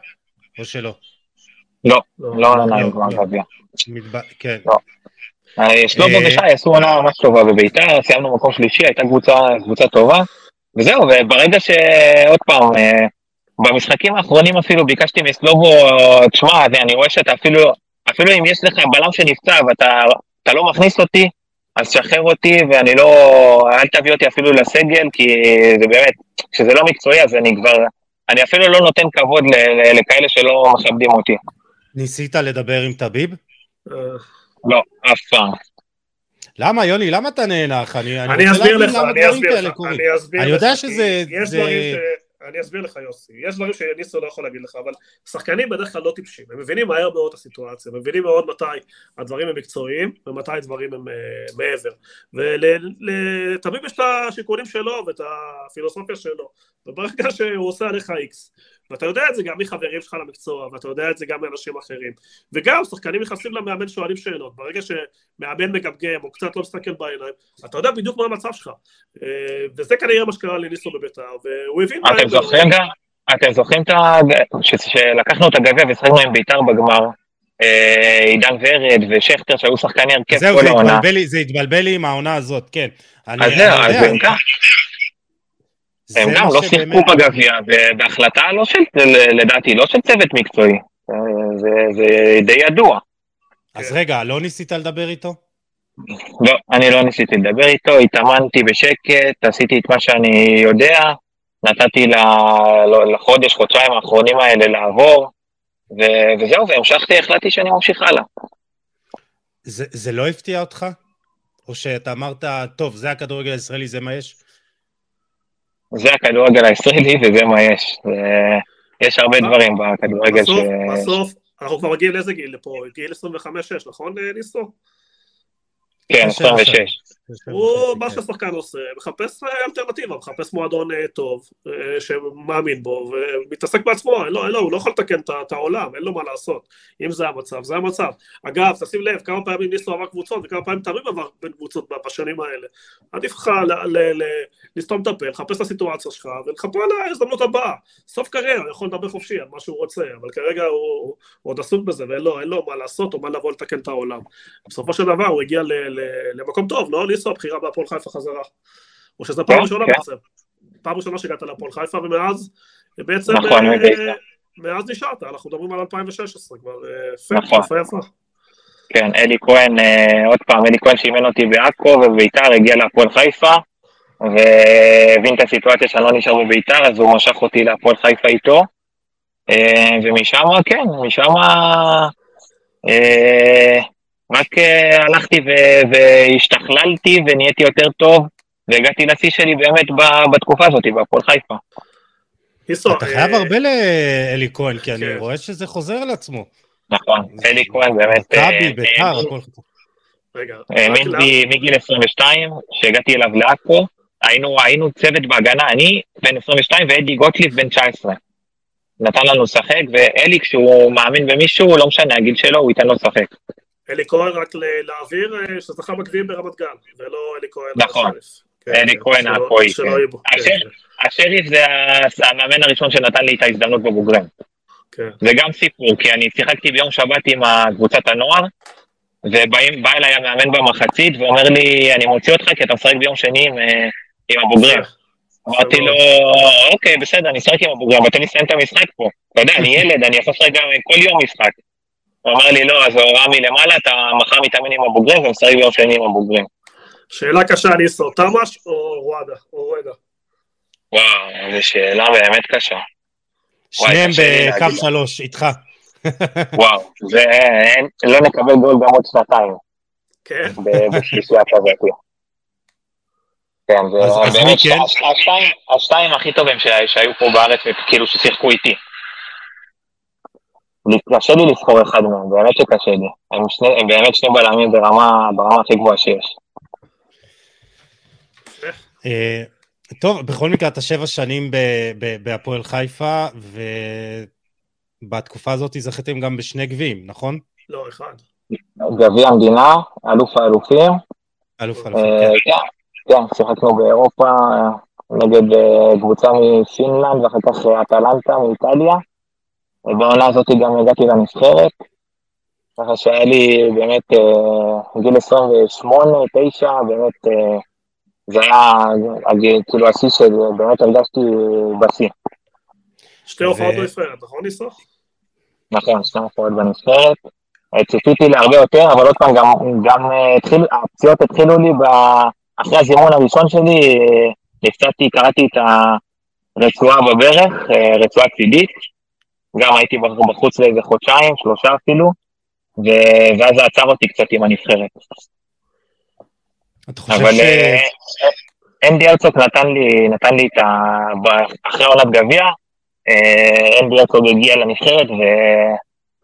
או שלא? לא, לא, לא עונה לא, עם גמר. גביע. מתב- כן. שלמה אה, ושי עשו עונה ממש טובה בביתר, סיימנו מקום שלישי, הייתה קבוצה, קבוצה טובה, וזהו, וברגע שעוד פעם, אה, במשחקים האחרונים אפילו ביקשתי מסלובו, תשמע, אני- רואה שאתה אפילו, אפילו אם יש לך בלם שנפצע ואתה אתה לא מכניס אותי, אז שחרר אותי ואני לא, אל תביא אותי אפילו לסגל, כי זה באמת, כשזה לא מקצועי אז אני כבר, אני אפילו לא נותן כבוד ל- ל- לכאלה שלא מכבדים אותי. ניסית לדבר עם טביב? לא, אף פעם. למה, יוני? למה אתה נאנח? אני אני אני רוצה אסביר להבין לך, למה אני דברים אסביר כאלה קורים. אני אני יודע שזה- יש זה- דברים ש... אני אסביר לך יוסי, יש דברים שניסו לא יכול להגיד לך, אבל שחקנים בדרך כלל לא טיפשים, הם מבינים מהר מאוד את הסיטואציה, מבינים מאוד מתי הדברים הם מקצועיים ומתי הדברים הם uh, מעבר. ולתמיד יש את השיקולים שלו ואת הפילוסופיה שלו, וברגע שהוא עושה עליך איקס, ואתה יודע את זה גם מחברים שלך למקצוע, ואתה יודע את זה גם מאנשים אחרים, וגם שחקנים נכנסים למאמן שואלים שאלות, ברגע שמאמן מגמגם או קצת לא מסתכל בעיניים, אתה יודע בדיוק מה המצב שלך, אה, וזה כנראה מה שקרה לניסו בביתר, והוא הבין אתם. זוכרים גם, אתם זוכרים את ה... שלקחנו את הגביע ושחקנו עם ביתר בגמר, אה, עידן ורד ושכטר שהיו שחקני הרכב זהו, כל זה העונה. לי- זה התבלבל לי עם העונה הזאת, כן. אז זהו, אז גם, זה הם גם לא שיחקו בגביע, בהחלטה לא של, לדעתי, לא של צוות מקצועי. אה, זה- זה די ידוע. אז רגע, לא ניסית לדבר איתו? לא, אני לא ניסיתי לדבר איתו, התאמנתי בשקט, עשיתי את מה שאני יודע, נתתי לחודש, חודשיים האחרונים האלה לעבור, ו- וזהו, והמשכתי, החלטתי שאני ממשיך הלאה. זה זה לא הפתיע אותך? או שאתה אמרת, טוב, זה הכדורגל הישראלי, זה מה יש? זה הכדורגל הישראלי וזה מה יש. יש הרבה דברים בכדורגל ש... בסוף, אנחנו כבר מגיעים לאיזה גיל פה, גיל 25-6, נכון אה, ניסו? כן, שבע 26. הוא. מה שהשחקן עושה, מחפש אה, אלטרנטיבה, מחפש מועדון אה, טוב, אה, שמאמין בו, ומתעסק בעצמו, אין לו, אין לו, הוא לא יכול לתקן את העולם, אין לו מה לעשות. אם זה המצב, זה המצב. אגב, תשים לב, כמה פעמים ניסו עבר קבוצות, וכמה פעמים תמיד עבר בין קבוצות בשנים האלה. עדיף לך לסתום את הפה, לחפש את הסיטואציה שלך, ולחפש על ההזדמנות הבאה. סוף קריירה, הוא יכול לדבר חופשי על מה שהוא רוצה, אבל כרגע הוא, עוד עסוק בזה, ואין לו, לו מה לעשות, או מה לבוא לתקן את העולם. בסופו של דבר הוא הגיע למקום טוב, לא ניסו הבחירה בהפועל חיפה חזרה. או שזו פעם כן, ראשונה כן. בעצם. פעם ראשונה שהגעת להפועל חיפה, ומאז בעצם... נכון, אה. מאז נשארת, אנחנו מדברים על 2016 כבר, אה, נכון. כן, אלי כהן, אה, עוד פעם, אלי כהן שאימן אותי בעכו ובביתר, הגיע להפועל חיפה, והבין את הסיטואציה שאני לא נשאר בביתר, אז הוא משך אותי להפועל חיפה איתו. ומשם, כן, משם רק אה, הלכתי ו- והשתכללתי ונהייתי יותר טוב, והגעתי לשיא שלי באמת ב- בתקופה הזאת, בהפועל חיפה. אתה אה, חייב הרבה לאלי כהן, כי אני כן. רואה שזה חוזר על עצמו. נכון, אלי כהן באמת... אה, מכבי, ביתר, הכל. רגע, רק האמין בי מגיל 22, שהגעתי אליו לעכו, היינו, היינו צוות בהגנה, אני בן 22 ואדי גוטליב בן 19. נתן לנו לשחק, ואלי כשהוא מאמין במישהו, לא משנה הגיל שלו, הוא ייתן לו לשחק. אלי כהן רק להעביר, אה, שזכה בגביעים ברמת גן, ולא אלי כהן. נכון. כן, אלי כן, כהן שלא כן. השריף זה המאמן הראשון שנתן לי את ההזדמנות בבוגרים. זה גם סיפור, כי אני שיחקתי ביום שבת עם קבוצת הנוער, ובא אליי המאמן במחצית ואומר לי, אני מוציא אותך כי אתה משחק ביום שני עם, אה, עם הבוגרים. אמרתי לו, אוקיי, בסדר, אני אשחק עם הבוגרים, אבל תן לי לסיים את המשחק פה. אתה יודע, אני ילד, אני יכול לשחק גם כל יום משחק. הוא אמר לי, לא, אז הוראה מלמעלה, אתה מחר מתאמן עם הבוגרים ומשחק ביום שני עם הבוגרים. שאלה קשה, ניסו, תמ"ש או רואדה? או רואדה? וואו, זו שאלה באמת קשה. שניהם בקו. שלוש, איתך. וואו, זה, אין, לא נקבל גול גם עוד שנתיים, כן? ב- בשלישייה כזאת. כן, זה אז- אז מי באמת כן? שתי- השתיים, הכי טובים שה- שהיו פה בארץ, כאילו ששיחקו איתי. קשה לי לבחור אחד מהם, באמת שקשה לי. הם, שני, הם באמת שני בלמים ברמה, ברמה הכי גבוהה שיש. אה, טוב, בכל מקרה, אתה שבע שנים בהפועל חיפה, בתקופה הזאת זכיתם גם בשני גביעים, נכון? לא, אחד. גביע המדינה, אלוף האלופים. אלוף אה, אלופים, כן. כן, כן, שיחקנו באירופה אה, נגד קבוצה מפינלנד ואחר כך אטלנטה מאיטליה. ובעונה הזאת גם הגעתי לנבחרת. ככה שהיה לי באמת אה, גיל 28, 9, באמת אה, זה היה כאילו השיא של, באמת הרגשתי בשיא. שתי הופעות בנבחרת, נכון ניסו? נכון, שתי הופעות בנבחרת. אה, ציפיתי להרבה יותר, אבל עוד פעם, גם, גם התחיל, הפציעות התחילו לי ב... אחרי הזימון הראשון שלי, נפצעתי, קראתי את הרצועה בברך, רצועה צידית. גם הייתי בחוץ לאיזה חודשיים, שלושה אפילו, ו- ואז זה עצר אותי קצת עם הנבחרת. אתה חושב אבל ש... אה, אנדי הרצוג נתן לי, נתן לי את ה... אחרי עונת גביע, אה, אנדי הרצוג הגיע לנבחרת, ו...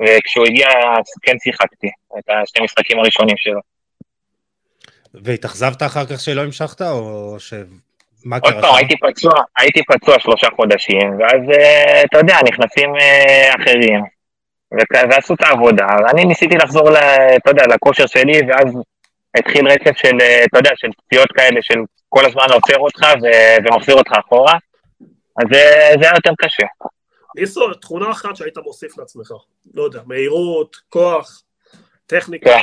וכשהוא הגיע כן שיחקתי את השני משחקים הראשונים שלו. והתאכזבת אחר כך שלא המשכת, או ש... מה עוד קרה פעם, שם? הייתי פצוע, הייתי פצוע שלושה חודשים, ואז אה, אתה יודע, נכנסים אה, אחרים, ועשו את העבודה, ואני ניסיתי לחזור, אתה יודע, לכושר שלי, ואז התחיל רצף של, אה, אתה יודע, של פציעות כאלה, של כל הזמן עוצר אותך ומחזיר אותך אחורה, אז זה, זה היה יותר קשה. ניסו, תכונה אחת שהיית מוסיף לעצמך. לא יודע, מהירות, כוח, טכניקה,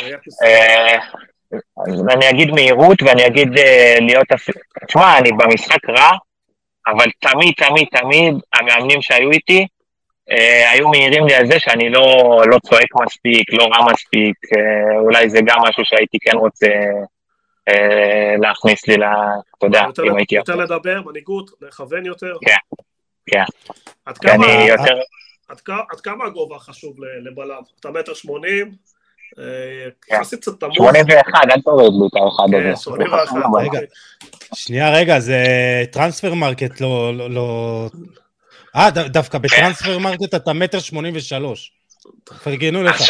אז אני אגיד מהירות ואני אגיד אה, להיות... תשמע, אני במשחק רע, אבל תמיד, תמיד, תמיד המאמנים שהיו איתי אה, היו מעירים לי על זה שאני לא, לא צועק מספיק, לא רע מספיק, אה, אולי זה גם משהו שהייתי כן רוצה אה, להכניס לי, ל- אתה יודע, אם הייתי יותר. לדבר, מנהיגות, לכוון יותר. כן, כן. עד כמה- אני יותר... עד כ- עד כמה הגובה חשוב לבלם? אתה מטר שמונים. יחסית קצת נמוך. 81, אל תוריד לי את האחד כן, הזה. 81. רגע. שנייה, רגע, זה טרנספר מרקט, לא... לא- לא... אה, דווקא בטרנספר מרקט אתה מטר שמונים ושלוש. פרגנו לך. אז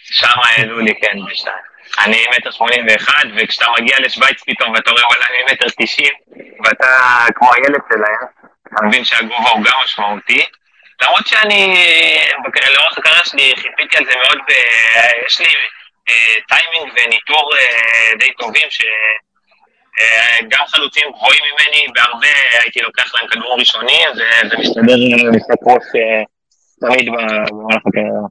שמה העלו לי, כן, בשתיים. אני מטר שמונים ואחד, וכשאתה מגיע לשוויץ פתאום ואתה רואה וואלה אני מטר תשעים, ואתה כמו הילד שלהם, אתה מבין שהגובה הוא גם משמעותי. למרות שאני, לאורך הקריירה שלי חיפיתי על זה מאוד, ב... יש לי אה, טיימינג וניטור אה, די טובים, שגם חלוצים גבוהים ממני, בהרבה הייתי לוקח להם כדור ראשוני, אה, משחק ראש אה, תמיד במהלך הקריירה.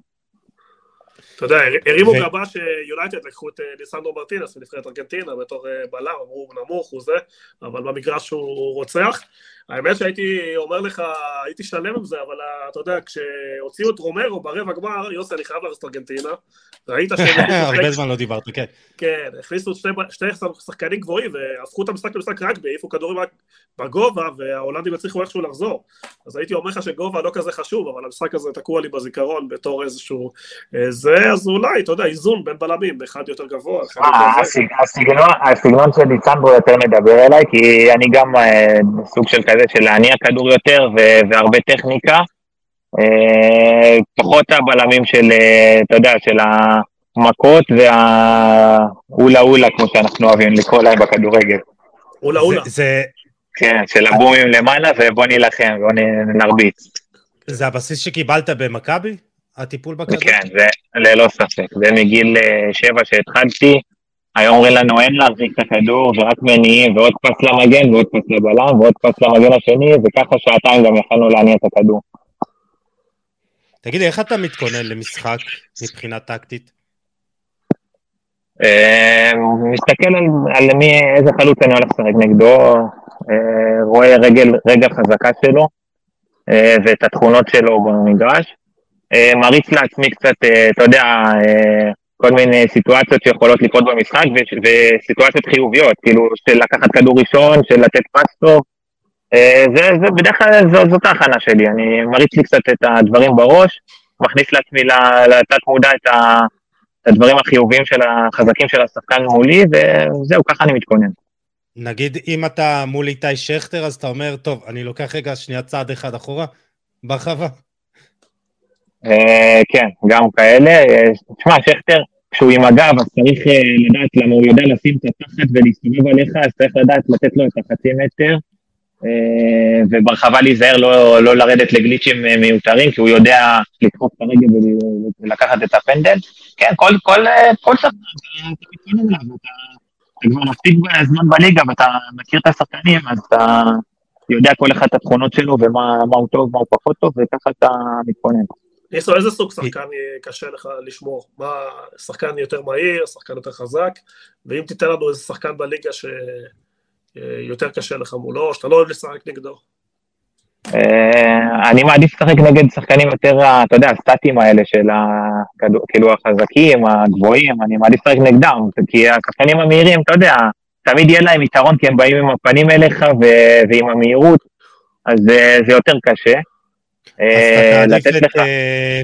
אתה יודע, הרימו ו- גבה שיונייטד לקחו את אה, ליסנדרו מרטינס מנבחרת ארגנטינה בתור אה, בלם, אמרו הוא נמוך, הוא זה, אבל במגרש הוא רוצח. האמת שהייתי אומר לך, הייתי שלם עם זה, אבל אה, אתה יודע, כשהוציאו את רומרו ברבע גמר, יוסי, אני חייב את ארגנטינה. ראית שהם הכניסו הרבה זמן לא דיברת, כן. כן, הכניסו שתי שחקנים גבוהים והפכו את המשחק למשחק רגבי, העיפו כדורים רק בגובה וההולנדים הצליחו איכשהו לחזור. אז הייתי אומר לך שגובה לא כזה חשוב, אבל המשחק הזה תקוע לי בזיכרון בתור איזשהו אה, זה, אז אולי, אתה יודע, איזון בין בלמים, אחד יותר גבוה, אחד אה, הסגנון, של ליצנדרו יותר מדבר אליי, כי אני גם סוג של כזה של להניע כדור יותר ו- והרבה טכניקה. אה, פחות הבלמים של, אה, אתה יודע, של המכות והאולה אולה, כמו שאנחנו אוהבים לקרוא להם בכדורגל. אולה אולה. זה- זה- כן, של הבומים למעלה ובוא נילחם, בוא נרביץ. זה הבסיס שקיבלת במכבי? הטיפול בכדור? כן, זה ללא ספק. זה מגיל אה, שבע שהתחלתי, היום אומרים לנו אין להחזיק את הכדור, זה רק מניעים, ועוד פס למגן, ועוד פס לבלם, ועוד פס למגן השני, וככה שעתיים גם יכלנו להניע את הכדור. תגיד איך אתה מתכונן למשחק מבחינה טקטית? אה, מסתכל על, על מי, איזה חלוץ אני הולך לשחק נגדו, אה, רואה רגל, רגל חזקה שלו, אה, ואת התכונות שלו במגרש. אה, מריץ לעצמי קצת, אתה יודע, כל מיני סיטואציות שיכולות לקרות במשחק, וסיטואציות חיוביות, כאילו של לקחת כדור ראשון, של לתת פס טוב. אה, זה, זה בדרך כלל זו, זאת ההכנה שלי, אני מריץ לי קצת את הדברים בראש, מכניס לעצמי לתת מודע את ה... את הדברים החיוביים של החזקים של השחקן מולי, וזהו, ככה אני מתכונן. נגיד, אם אתה מול איתי שכטר, אז אתה אומר, טוב, אני לוקח רגע שנייה צעד אחד אחורה, ברחבה. אה, כן, גם כאלה. אה, תשמע, שכטר, כשהוא עם הגב, אז צריך אה, לדעת למה הוא יודע לשים את התחת ולהסתובב עליך, אז צריך לדעת לתת לו את החצי מטר, וברחבה להיזהר לא, לא לרדת לגליצ'ים מיותרים, כי הוא יודע לדחוף את הרגל ולקחת את הפנדל. כן, כל, כל, כל שחקן, אתה אתה כבר מספיק זמן בליגה ואתה מכיר את השחקנים, אז אתה יודע כל אחד את התכונות שלו ומה הוא טוב, מה הוא פחות טוב, וככה אתה מתכונן. ניסו, איזה סוג שחקן קשה לך לשמור? מה, שחקן יותר מהיר, שחקן יותר חזק? ואם תיתן לנו איזה שחקן בליגה שיותר קשה לך מולו, או שאתה לא אוהב לשחק נגדו? אה, אני מעדיף לשחק נגד שחקנים יותר, אתה יודע, הסטטיים האלה של כאילו החזקים, הגבוהים, אני מעדיף לשחק נגדם, כי השחקנים המהירים, אתה יודע, תמיד יהיה להם יתרון כי הם באים עם הפנים אליך ועם המהירות, אז זה יותר קשה. אז אתה תעדיף את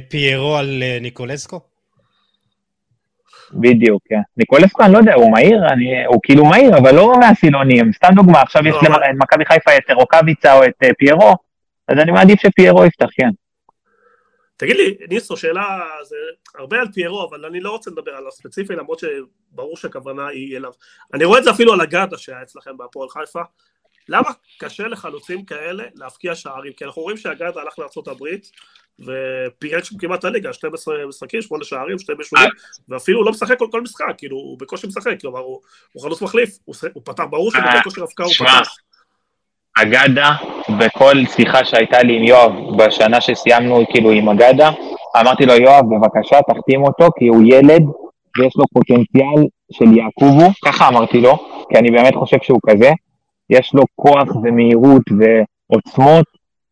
פיירו על ניקולסקו? בדיוק, כן. ניקולסקו, אני לא יודע, הוא מהיר, אני, הוא כאילו מהיר, אבל לא מהסילונים. סתם דוגמה, עכשיו יש למכבי חיפה את רוקאביצה או את פיירו, אז אני מעדיף שפיירו יפתח, כן. תגיד לי, ניסו, שאלה, זה הרבה על פיירו, אבל אני לא רוצה לדבר על הספציפי, למרות שברור שהכוונה היא אליו. אני רואה את זה אפילו על הגאדה שהיה אצלכם בהפועל חיפה. למה קשה לחלוצים כאלה להפקיע שערים? כי אנחנו רואים שהגאדה הלך לארה"ב ופירק שם כמעט הליגה, 12 משחקים, 8 שערים, 2 בישולים, ואפילו לא משחק כל, כל משחק, כאילו, הוא בקושי משחק, כלומר, הוא, הוא חלוץ מחליף, הוא, הוא פתח, ברור שבקושי הפקעה הוא פתח. אגדה, בכל שיחה שהייתה לי עם יואב בשנה שסיימנו כאילו עם אגדה, אמרתי לו, יואב, בבקשה, תחתים אותו, כי הוא ילד ויש לו פוטנציאל של יעקובו, ככה אמרתי לו, כי אני באמת חושב שהוא כזה, יש לו כוח ומהירות ועוצמות,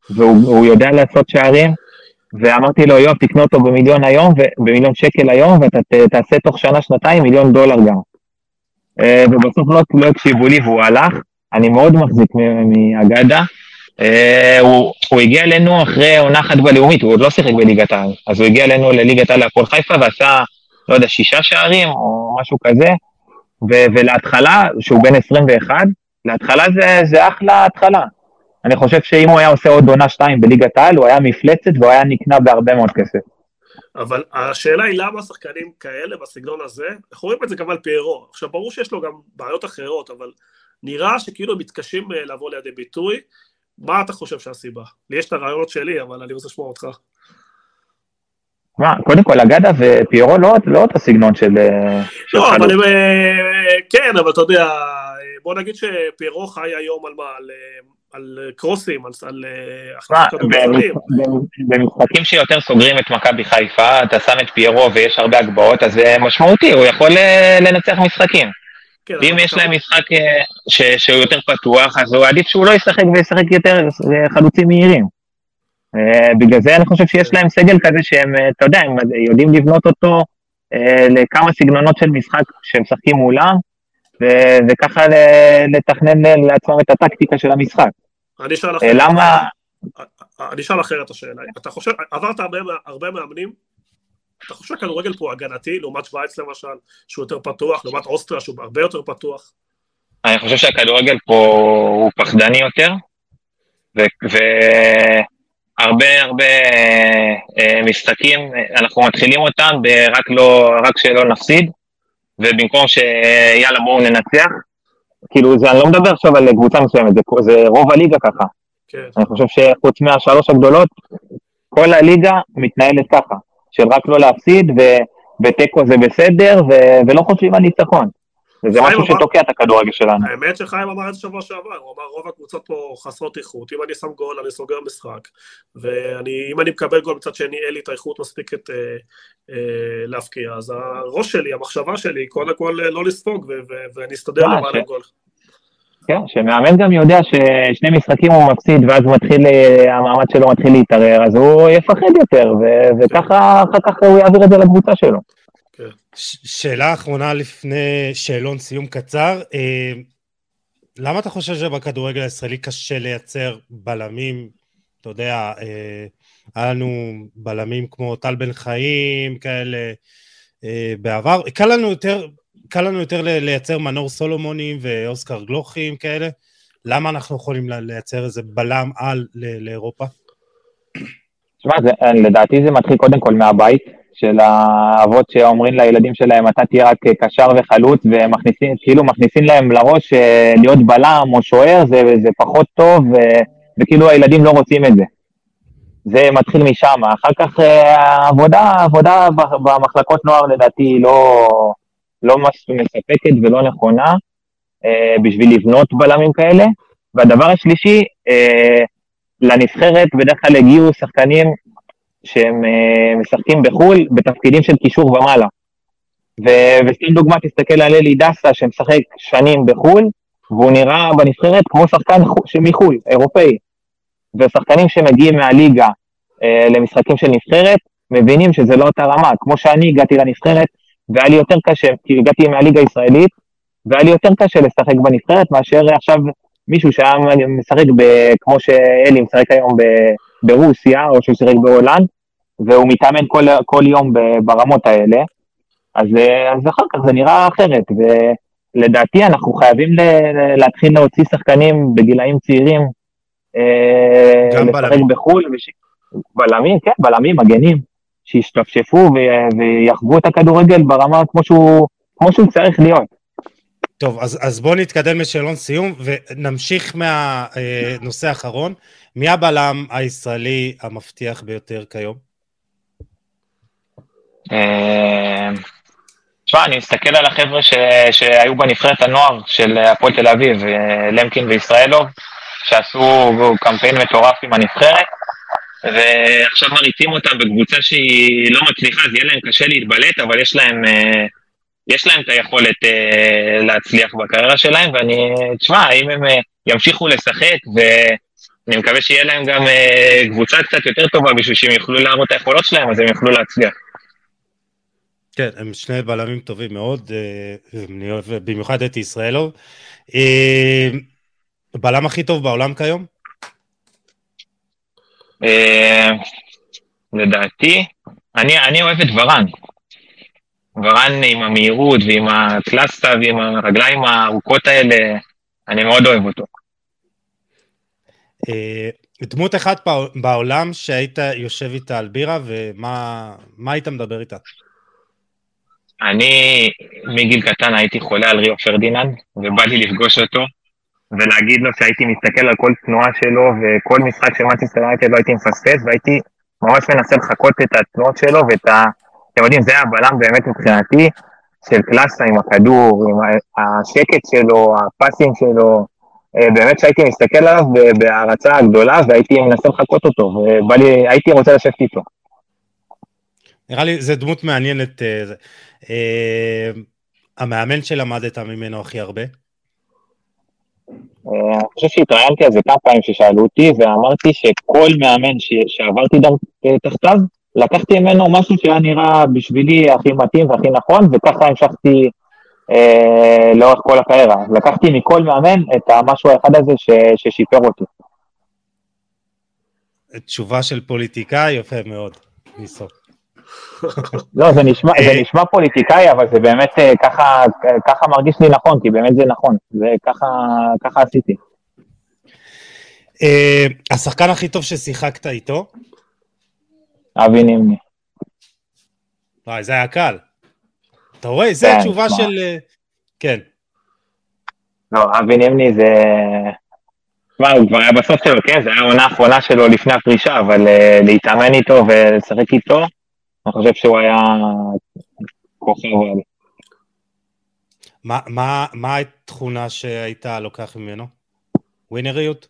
והוא יודע לעשות שערים, ואמרתי לו, יואב, תקנה אותו במיליון היום, במיליון שקל היום, ואתה תעשה תוך שנה, שנתיים מיליון דולר גם. אה, ובסוף לא, לא הקשיבו לי והוא הלך, אני מאוד מחזיק מאגדה. Uh, הוא, הוא הגיע אלינו אחרי עונה אחת בלאומית, הוא עוד לא שיחק בליגת העל, אז הוא הגיע אלינו לליגת העל להפועל חיפה ועשה, לא יודע, שישה שערים או משהו כזה, ולהתחלה, שהוא בן 21, להתחלה זה, זה אחלה התחלה. אני חושב שאם הוא היה עושה עוד עונה שתיים בליגת העל, הוא היה מפלצת והוא היה נקנה בהרבה מאוד כסף. אבל השאלה היא למה שחקנים כאלה בסגנון הזה, אנחנו רואים את זה גם על פיירו. עכשיו ברור שיש לו גם בעיות אחרות, אבל נראה שכאילו הם מתקשים אה, לבוא לידי ביטוי. מה אתה חושב שהסיבה? לי יש את הרעיונות שלי, אבל אני רוצה לשמוע אותך. מה, קודם כל, אגדה ופיירו לא, לא אותו סגנון של... אה, לא, אבל הם... אה, כן, אבל אתה יודע, בוא נגיד שפיירו חי היום על מה? על, על קרוסים, על, על החלטות כדורגלנים. במשחקים שיותר סוגרים את מכבי חיפה, אתה שם את פיירו ויש הרבה הגבהות, אז זה משמעותי, הוא יכול לנצח משחקים. כן, ואם יש להם משחק אה, ש, שהוא יותר פתוח, אז הוא עדיף שהוא לא ישחק וישחק יותר חלוצים מהירים. Uh, בגלל זה אני חושב שיש להם סגל כזה שהם, uh, אתה יודע, הם יודעים לבנות אותו uh, לכמה סגנונות של משחק שהם משחקים מולם, ו- וככה לתכנן לעצמם את הטקטיקה של המשחק. אני אשאל אחרת. למה... אני אשאל אחרת השאלה. אתה חושב, עברת הרבה, הרבה מאמנים אתה חושב שהכדורגל פה הגנתי, לעומת שווייץ למשל, שהוא יותר פתוח, לעומת אוסטריה שהוא הרבה יותר פתוח? אני חושב שהכדורגל פה הוא פחדני יותר, והרבה הרבה אה, משחקים, אנחנו מתחילים אותם רק, לא, רק שלא נפסיד, ובמקום שיאללה בואו ננצח, כאילו זה, אני לא מדבר עכשיו על קבוצה מסוימת, זה, זה רוב הליגה ככה. כן. אני חושב שחוץ מהשלוש הגדולות, כל הליגה מתנהלת ככה. של רק לא להפסיד, ותיקו זה בסדר, ו- ולא חושבים על ניצחון. וזה משהו. שתוקע את הכדורגל שלנו. האמת שחיים אמר את זה שבוע שעבר, הוא אמר רוב הקבוצות פה חסרות איכות, אם אני שם גול אני סוגר משחק, ואם אני מקבל גול מצד שני אין לי את האיכות מספיקת אה, אה, להפקיע, אז הראש שלי, המחשבה שלי, קודם כל אה, לא לספוג, ואני אסתדר אה, למען הגול. כן, שמאמן גם יודע ששני משחקים הוא מפסיד ואז מתחיל, המעמד שלו מתחיל להתערער, אז הוא יפחד יותר, ו- וככה אחר כך הוא יעביר את זה לקבוצה שלו. שאלה אחרונה לפני שאלון סיום קצר, אה, למה אתה חושב שבכדורגל הישראלי קשה לייצר בלמים, אתה יודע, אה, היה לנו בלמים כמו טל בן חיים כאלה אה, בעבר, קל לנו יותר קל לנו יותר לייצר מנור סולומונים ואוסקר גלוכים כאלה. למה אנחנו יכולים לייצר איזה בלם על לאירופה? תשמע, לדעתי זה מתחיל קודם כל מהבית, של האבות שאומרים לילדים שלהם, אתה תהיה רק קשר וחלוץ, ומכניסים, כאילו מכניסים להם לראש אה, להיות בלם או שוער זה, זה פחות טוב, ו, וכאילו הילדים לא רוצים את זה. זה מתחיל משם. אחר כך העבודה, אה, העבודה במחלקות נוער לדעתי לא, לא מספקת ולא נכונה אה, בשביל לבנות בלמים כאלה. והדבר השלישי, לנבחרת בדרך כלל הגיעו שחקנים שהם uh, משחקים בחו"ל בתפקידים של קישור ומעלה. וסתם דוגמא, תסתכל על אלי דסה שמשחק שנים בחו"ל, והוא נראה בנבחרת כמו שחקן מחו"ל, אירופאי. ושחקנים שמגיעים מהליגה uh, למשחקים של נבחרת, מבינים שזה לא אותה רמה. כמו שאני הגעתי לנבחרת, והיה לי יותר קשה, כי הגעתי מהליגה הישראלית, והיה לי יותר קשה לשחק בנבחרת מאשר עכשיו מישהו שהיה משחק ב, כמו שאלי משחק היום ב, ברוסיה, או שהוא שיחק בהולנד, והוא מתאמן כל, כל יום ברמות האלה, אז, אז אחר כך זה נראה אחרת, ולדעתי אנחנו חייבים ל, להתחיל להוציא שחקנים בגילאים צעירים, אה, גם בלמים. בחו"ל, וש... בלמים, כן, בלמים, מגנים, שישתפשפו ויחוו את הכדורגל ברמה כמו שהוא, כמו שהוא צריך להיות. טוב, אז, אז בואו נתקדם לשאלון סיום ונמשיך מהנושא האחרון. מי הבלם הישראלי המבטיח ביותר כיום? אה, תשמע, אני מסתכל על החבר'ה שהיו בנבחרת הנוער של הפועל תל אביב, אה, למקין וישראלוב, שעשו קמפיין מטורף עם הנבחרת, ועכשיו מריצים אותם בקבוצה שהיא לא מצליחה, אז יהיה להם קשה להתבלט, אבל יש להם, אה, יש להם את היכולת להצליח בקריירה שלהם, ואני, תשמע, אם הם ימשיכו לשחק, ואני מקווה שיהיה להם גם קבוצה קצת יותר טובה בשביל שהם יוכלו להראות את היכולות שלהם, אז הם יוכלו להצליח. כן, הם שני בלמים טובים מאוד, אה, אני אוהב במיוחד את ישראלוב. אה, בלם הכי טוב בעולם כיום? אה, לדעתי, אני, אני אוהב את ורן. ורן עם המהירות ועם הקלאסטה ועם הרגליים הארוכות האלה, אני מאוד אוהב אותו. דמות אחת בעולם שהיית יושב איתה על בירה, ומה היית מדבר איתה? אני מגיל קטן הייתי חולה על ריו פרדיננד, ובא לי לפגוש אותו, ולהגיד לו שהייתי מסתכל על כל תנועה שלו, וכל משחק של מנצ'סטר יונייטד לא הייתי מפספס, והייתי ממש מנסה לחקות את התנועות שלו, ואת ה... אתם יודעים, זה הבלם באמת מבחינתי, של קלאסה עם הכדור, עם השקט שלו, הפסים שלו, אה, באמת שהייתי מסתכל עליו בהערצה הגדולה, והייתי מנסה לחקות אותו, והייתי רוצה לשבת איתו. נראה לי, זו דמות מעניינת. אה, המאמן שלמדת ממנו הכי הרבה? אה, אני חושב שהתראיינתי על זה כמה פעמים ששאלו אותי, ואמרתי שכל מאמן שעברתי תחתיו, לקחתי ממנו משהו שהיה נראה בשבילי הכי מתאים והכי נכון, וככה המשכתי אה, לאורך כל הקריירה. לקחתי מכל מאמן את המשהו האחד הזה ש, ששיפר אותי. תשובה של פוליטיקאי, יפה מאוד, ניסו. לא, זה נשמע, זה אה, נשמע פוליטיקאי, אבל זה באמת אה, ככה, ככה מרגיש לי נכון, כי באמת זה נכון, זה ככה, ככה עשיתי. אה, השחקן הכי טוב ששיחקת איתו? אבי נימני. וואי, זה היה קל. אתה רואה? זו כן, התשובה של... כן. לא, אבי נימני זה... תשמע, הוא כבר היה בסוף שלו, כן, זה היה העונה האחרונה שלו לפני הפרישה, אבל להתאמן איתו ולשחק איתו, אני חושב שהוא היה כוכב על. מה, מה, מה התכונה שהיית לוקח ממנו? ווינריות?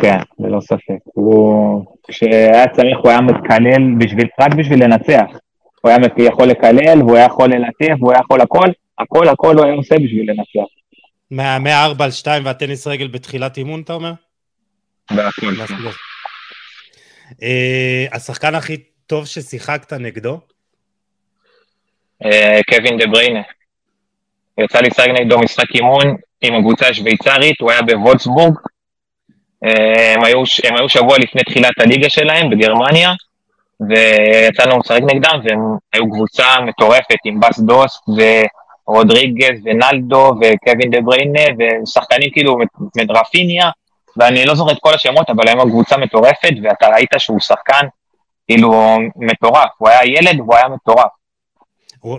כן, ללא ספק. הוא, כשהיה צריך הוא היה מתקלל בשביל, רק בשביל לנצח. הוא היה יכול לקלל, והוא היה יכול ללטף, והוא היה יכול הכל, הכל הכל הוא היה עושה בשביל לנצח. מה-4 על 2 והטניס רגל בתחילת אימון, אתה אומר? בהכל. אה, השחקן הכי טוב ששיחקת נגדו? אה, קווין דה בריינה. יצא לי לשחק נגדו משחק אימון עם הקבוצה השוויצרית, הוא היה בוולסבורג. אה, הם הם היו שבוע לפני תחילת הליגה שלהם בגרמניה, ויצאנו לשחק נגדם, והם היו קבוצה מטורפת עם בס דוס ורודריגז ונלדו וקווין דה בריינה, ושחקנים כאילו רפיניה, ואני לא זוכר את כל השמות, אבל הם קבוצה מטורפת, ואתה ראית שהוא שחקן כאילו מטורף, הוא היה ילד והוא היה מטורף.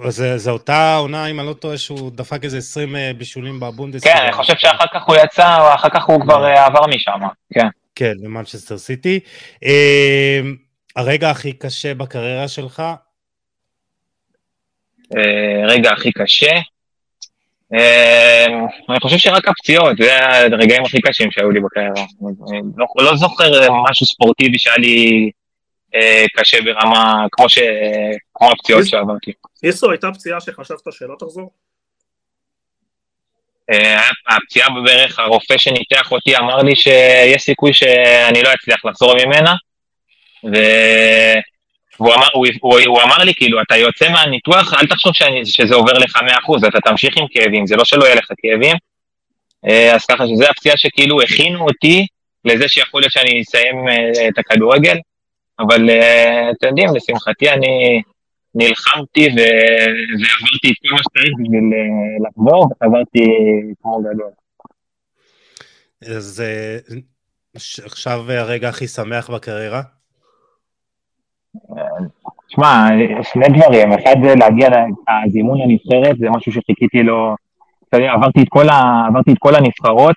זה, זה אותה עונה, אם אני לא טועה, שהוא דפק איזה 20 אה, בישולים בבונדס. כן, אני חושב שאחר כך הוא יצא, אחר כך הוא כבר אה, עבר משם, כן. כן, למנצ'סטר סיטי. אה, הרגע הכי קשה בקריירה שלך? רגע הכי קשה? אני חושב שרק הפציעות, זה הרגעים הכי קשים שהיו לי בקריירה. לא, לא זוכר משהו ספורטיבי שהיה לי קשה ברמה, כמו, ש... כמו הפציעות שעברתי. איסו, הייתה פציעה שחשבת שלא תחזור? אה, הפציעה בברך, הרופא שניתח אותי אמר לי שיש סיכוי שאני לא אצליח לחזור ממנה, והוא אמר, הוא, הוא, הוא אמר לי, כאילו, אתה יוצא מהניתוח, אל תחשוב שאני, שזה עובר לך 100%, אתה תמשיך עם כאבים, זה לא שלא יהיה לך כאבים. אה, אז ככה שזה הפציעה שכאילו הכינו אותי לזה שיכול להיות שאני אסיים את הכדורגל. אבל אה, אתם יודעים, לשמחתי אני נלחמתי ועברתי את כל מה שצריך בשביל אה, לחזור, וחזרתי כמו גדול. אז אה, עכשיו הרגע הכי שמח בקריירה? שמע, שני דברים, אחד זה להגיע לזימון לנבחרת, זה משהו שחיכיתי לו, עברתי את כל, ה, עברתי את כל הנבחרות,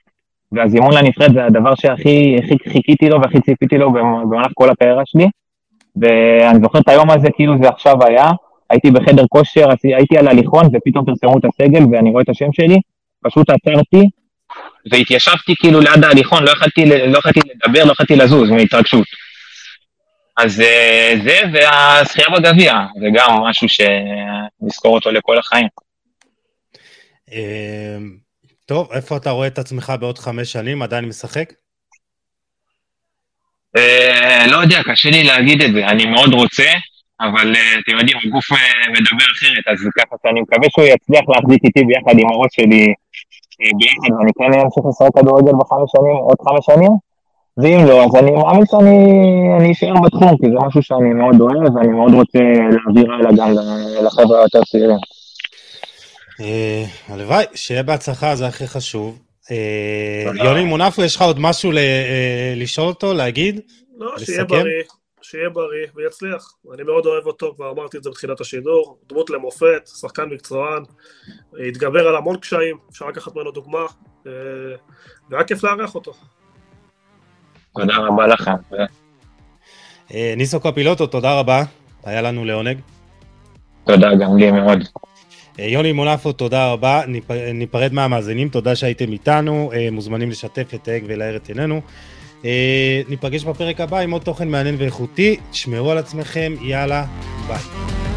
והזימון לנבחרת זה הדבר שהכי חיכיתי לו והכי ציפיתי לו במהלך כל הקריירה שלי. ואני זוכר את היום הזה כאילו זה עכשיו היה, הייתי בחדר כושר, הייתי על הליכון ופתאום פרסמו את הסגל ואני רואה את השם שלי, פשוט עצרתי והתיישבתי כאילו ליד ההליכון, לא יכלתי, לא לדבר, לא יכלתי לזוז מהתרגשות. אז אה, זה והזכייה בגביע, זה גם משהו שנזכור אותו לכל החיים. טוב, איפה אתה רואה את עצמך בעוד חמש שנים? עדיין משחק? אה, לא יודע, קשה לי להגיד את זה, אני מאוד רוצה, אבל אה, אתם יודעים, הגוף אה, מדבר אחרת, אז ככה שאני מקווה שהוא יצליח להחזיק איתי ביחד עם הראש שלי ביחד, ואני כן אמשיך לשחק כדורגל בחמש שנים, עוד חמש שנים, ואם לא, אז אני מאמין שאני אשאר בתחום, כי זה משהו שאני מאוד אוהב, ואני מאוד רוצה להעביר הלאה גם לחבר'ה היותר צעירים. הלוואי, שיהיה בהצלחה, זה הכי חשוב. יוני מונפו, יש לך עוד משהו לשאול אותו, להגיד? לא, שיהיה בריא, שיהיה בריא ויצליח. אני מאוד אוהב אותו, כבר אמרתי את זה בתחילת השידור, דמות למופת, שחקן מקצוען, התגבר על המון קשיים, אפשר לקחת ממנו דוגמה, והיה כיף לארח אותו. תודה רבה לכם. ניסו קפילוטו, תודה רבה, היה לנו לעונג. תודה, גם לי מאוד. יוני מונפו, תודה רבה. ניפרד מהמאזינים, תודה שהייתם איתנו. מוזמנים לשתף, לתייג ולהאר את עינינו. ניפגש בפרק הבא עם עוד תוכן מעניין ואיכותי. תשמרו על עצמכם, יאללה, ביי.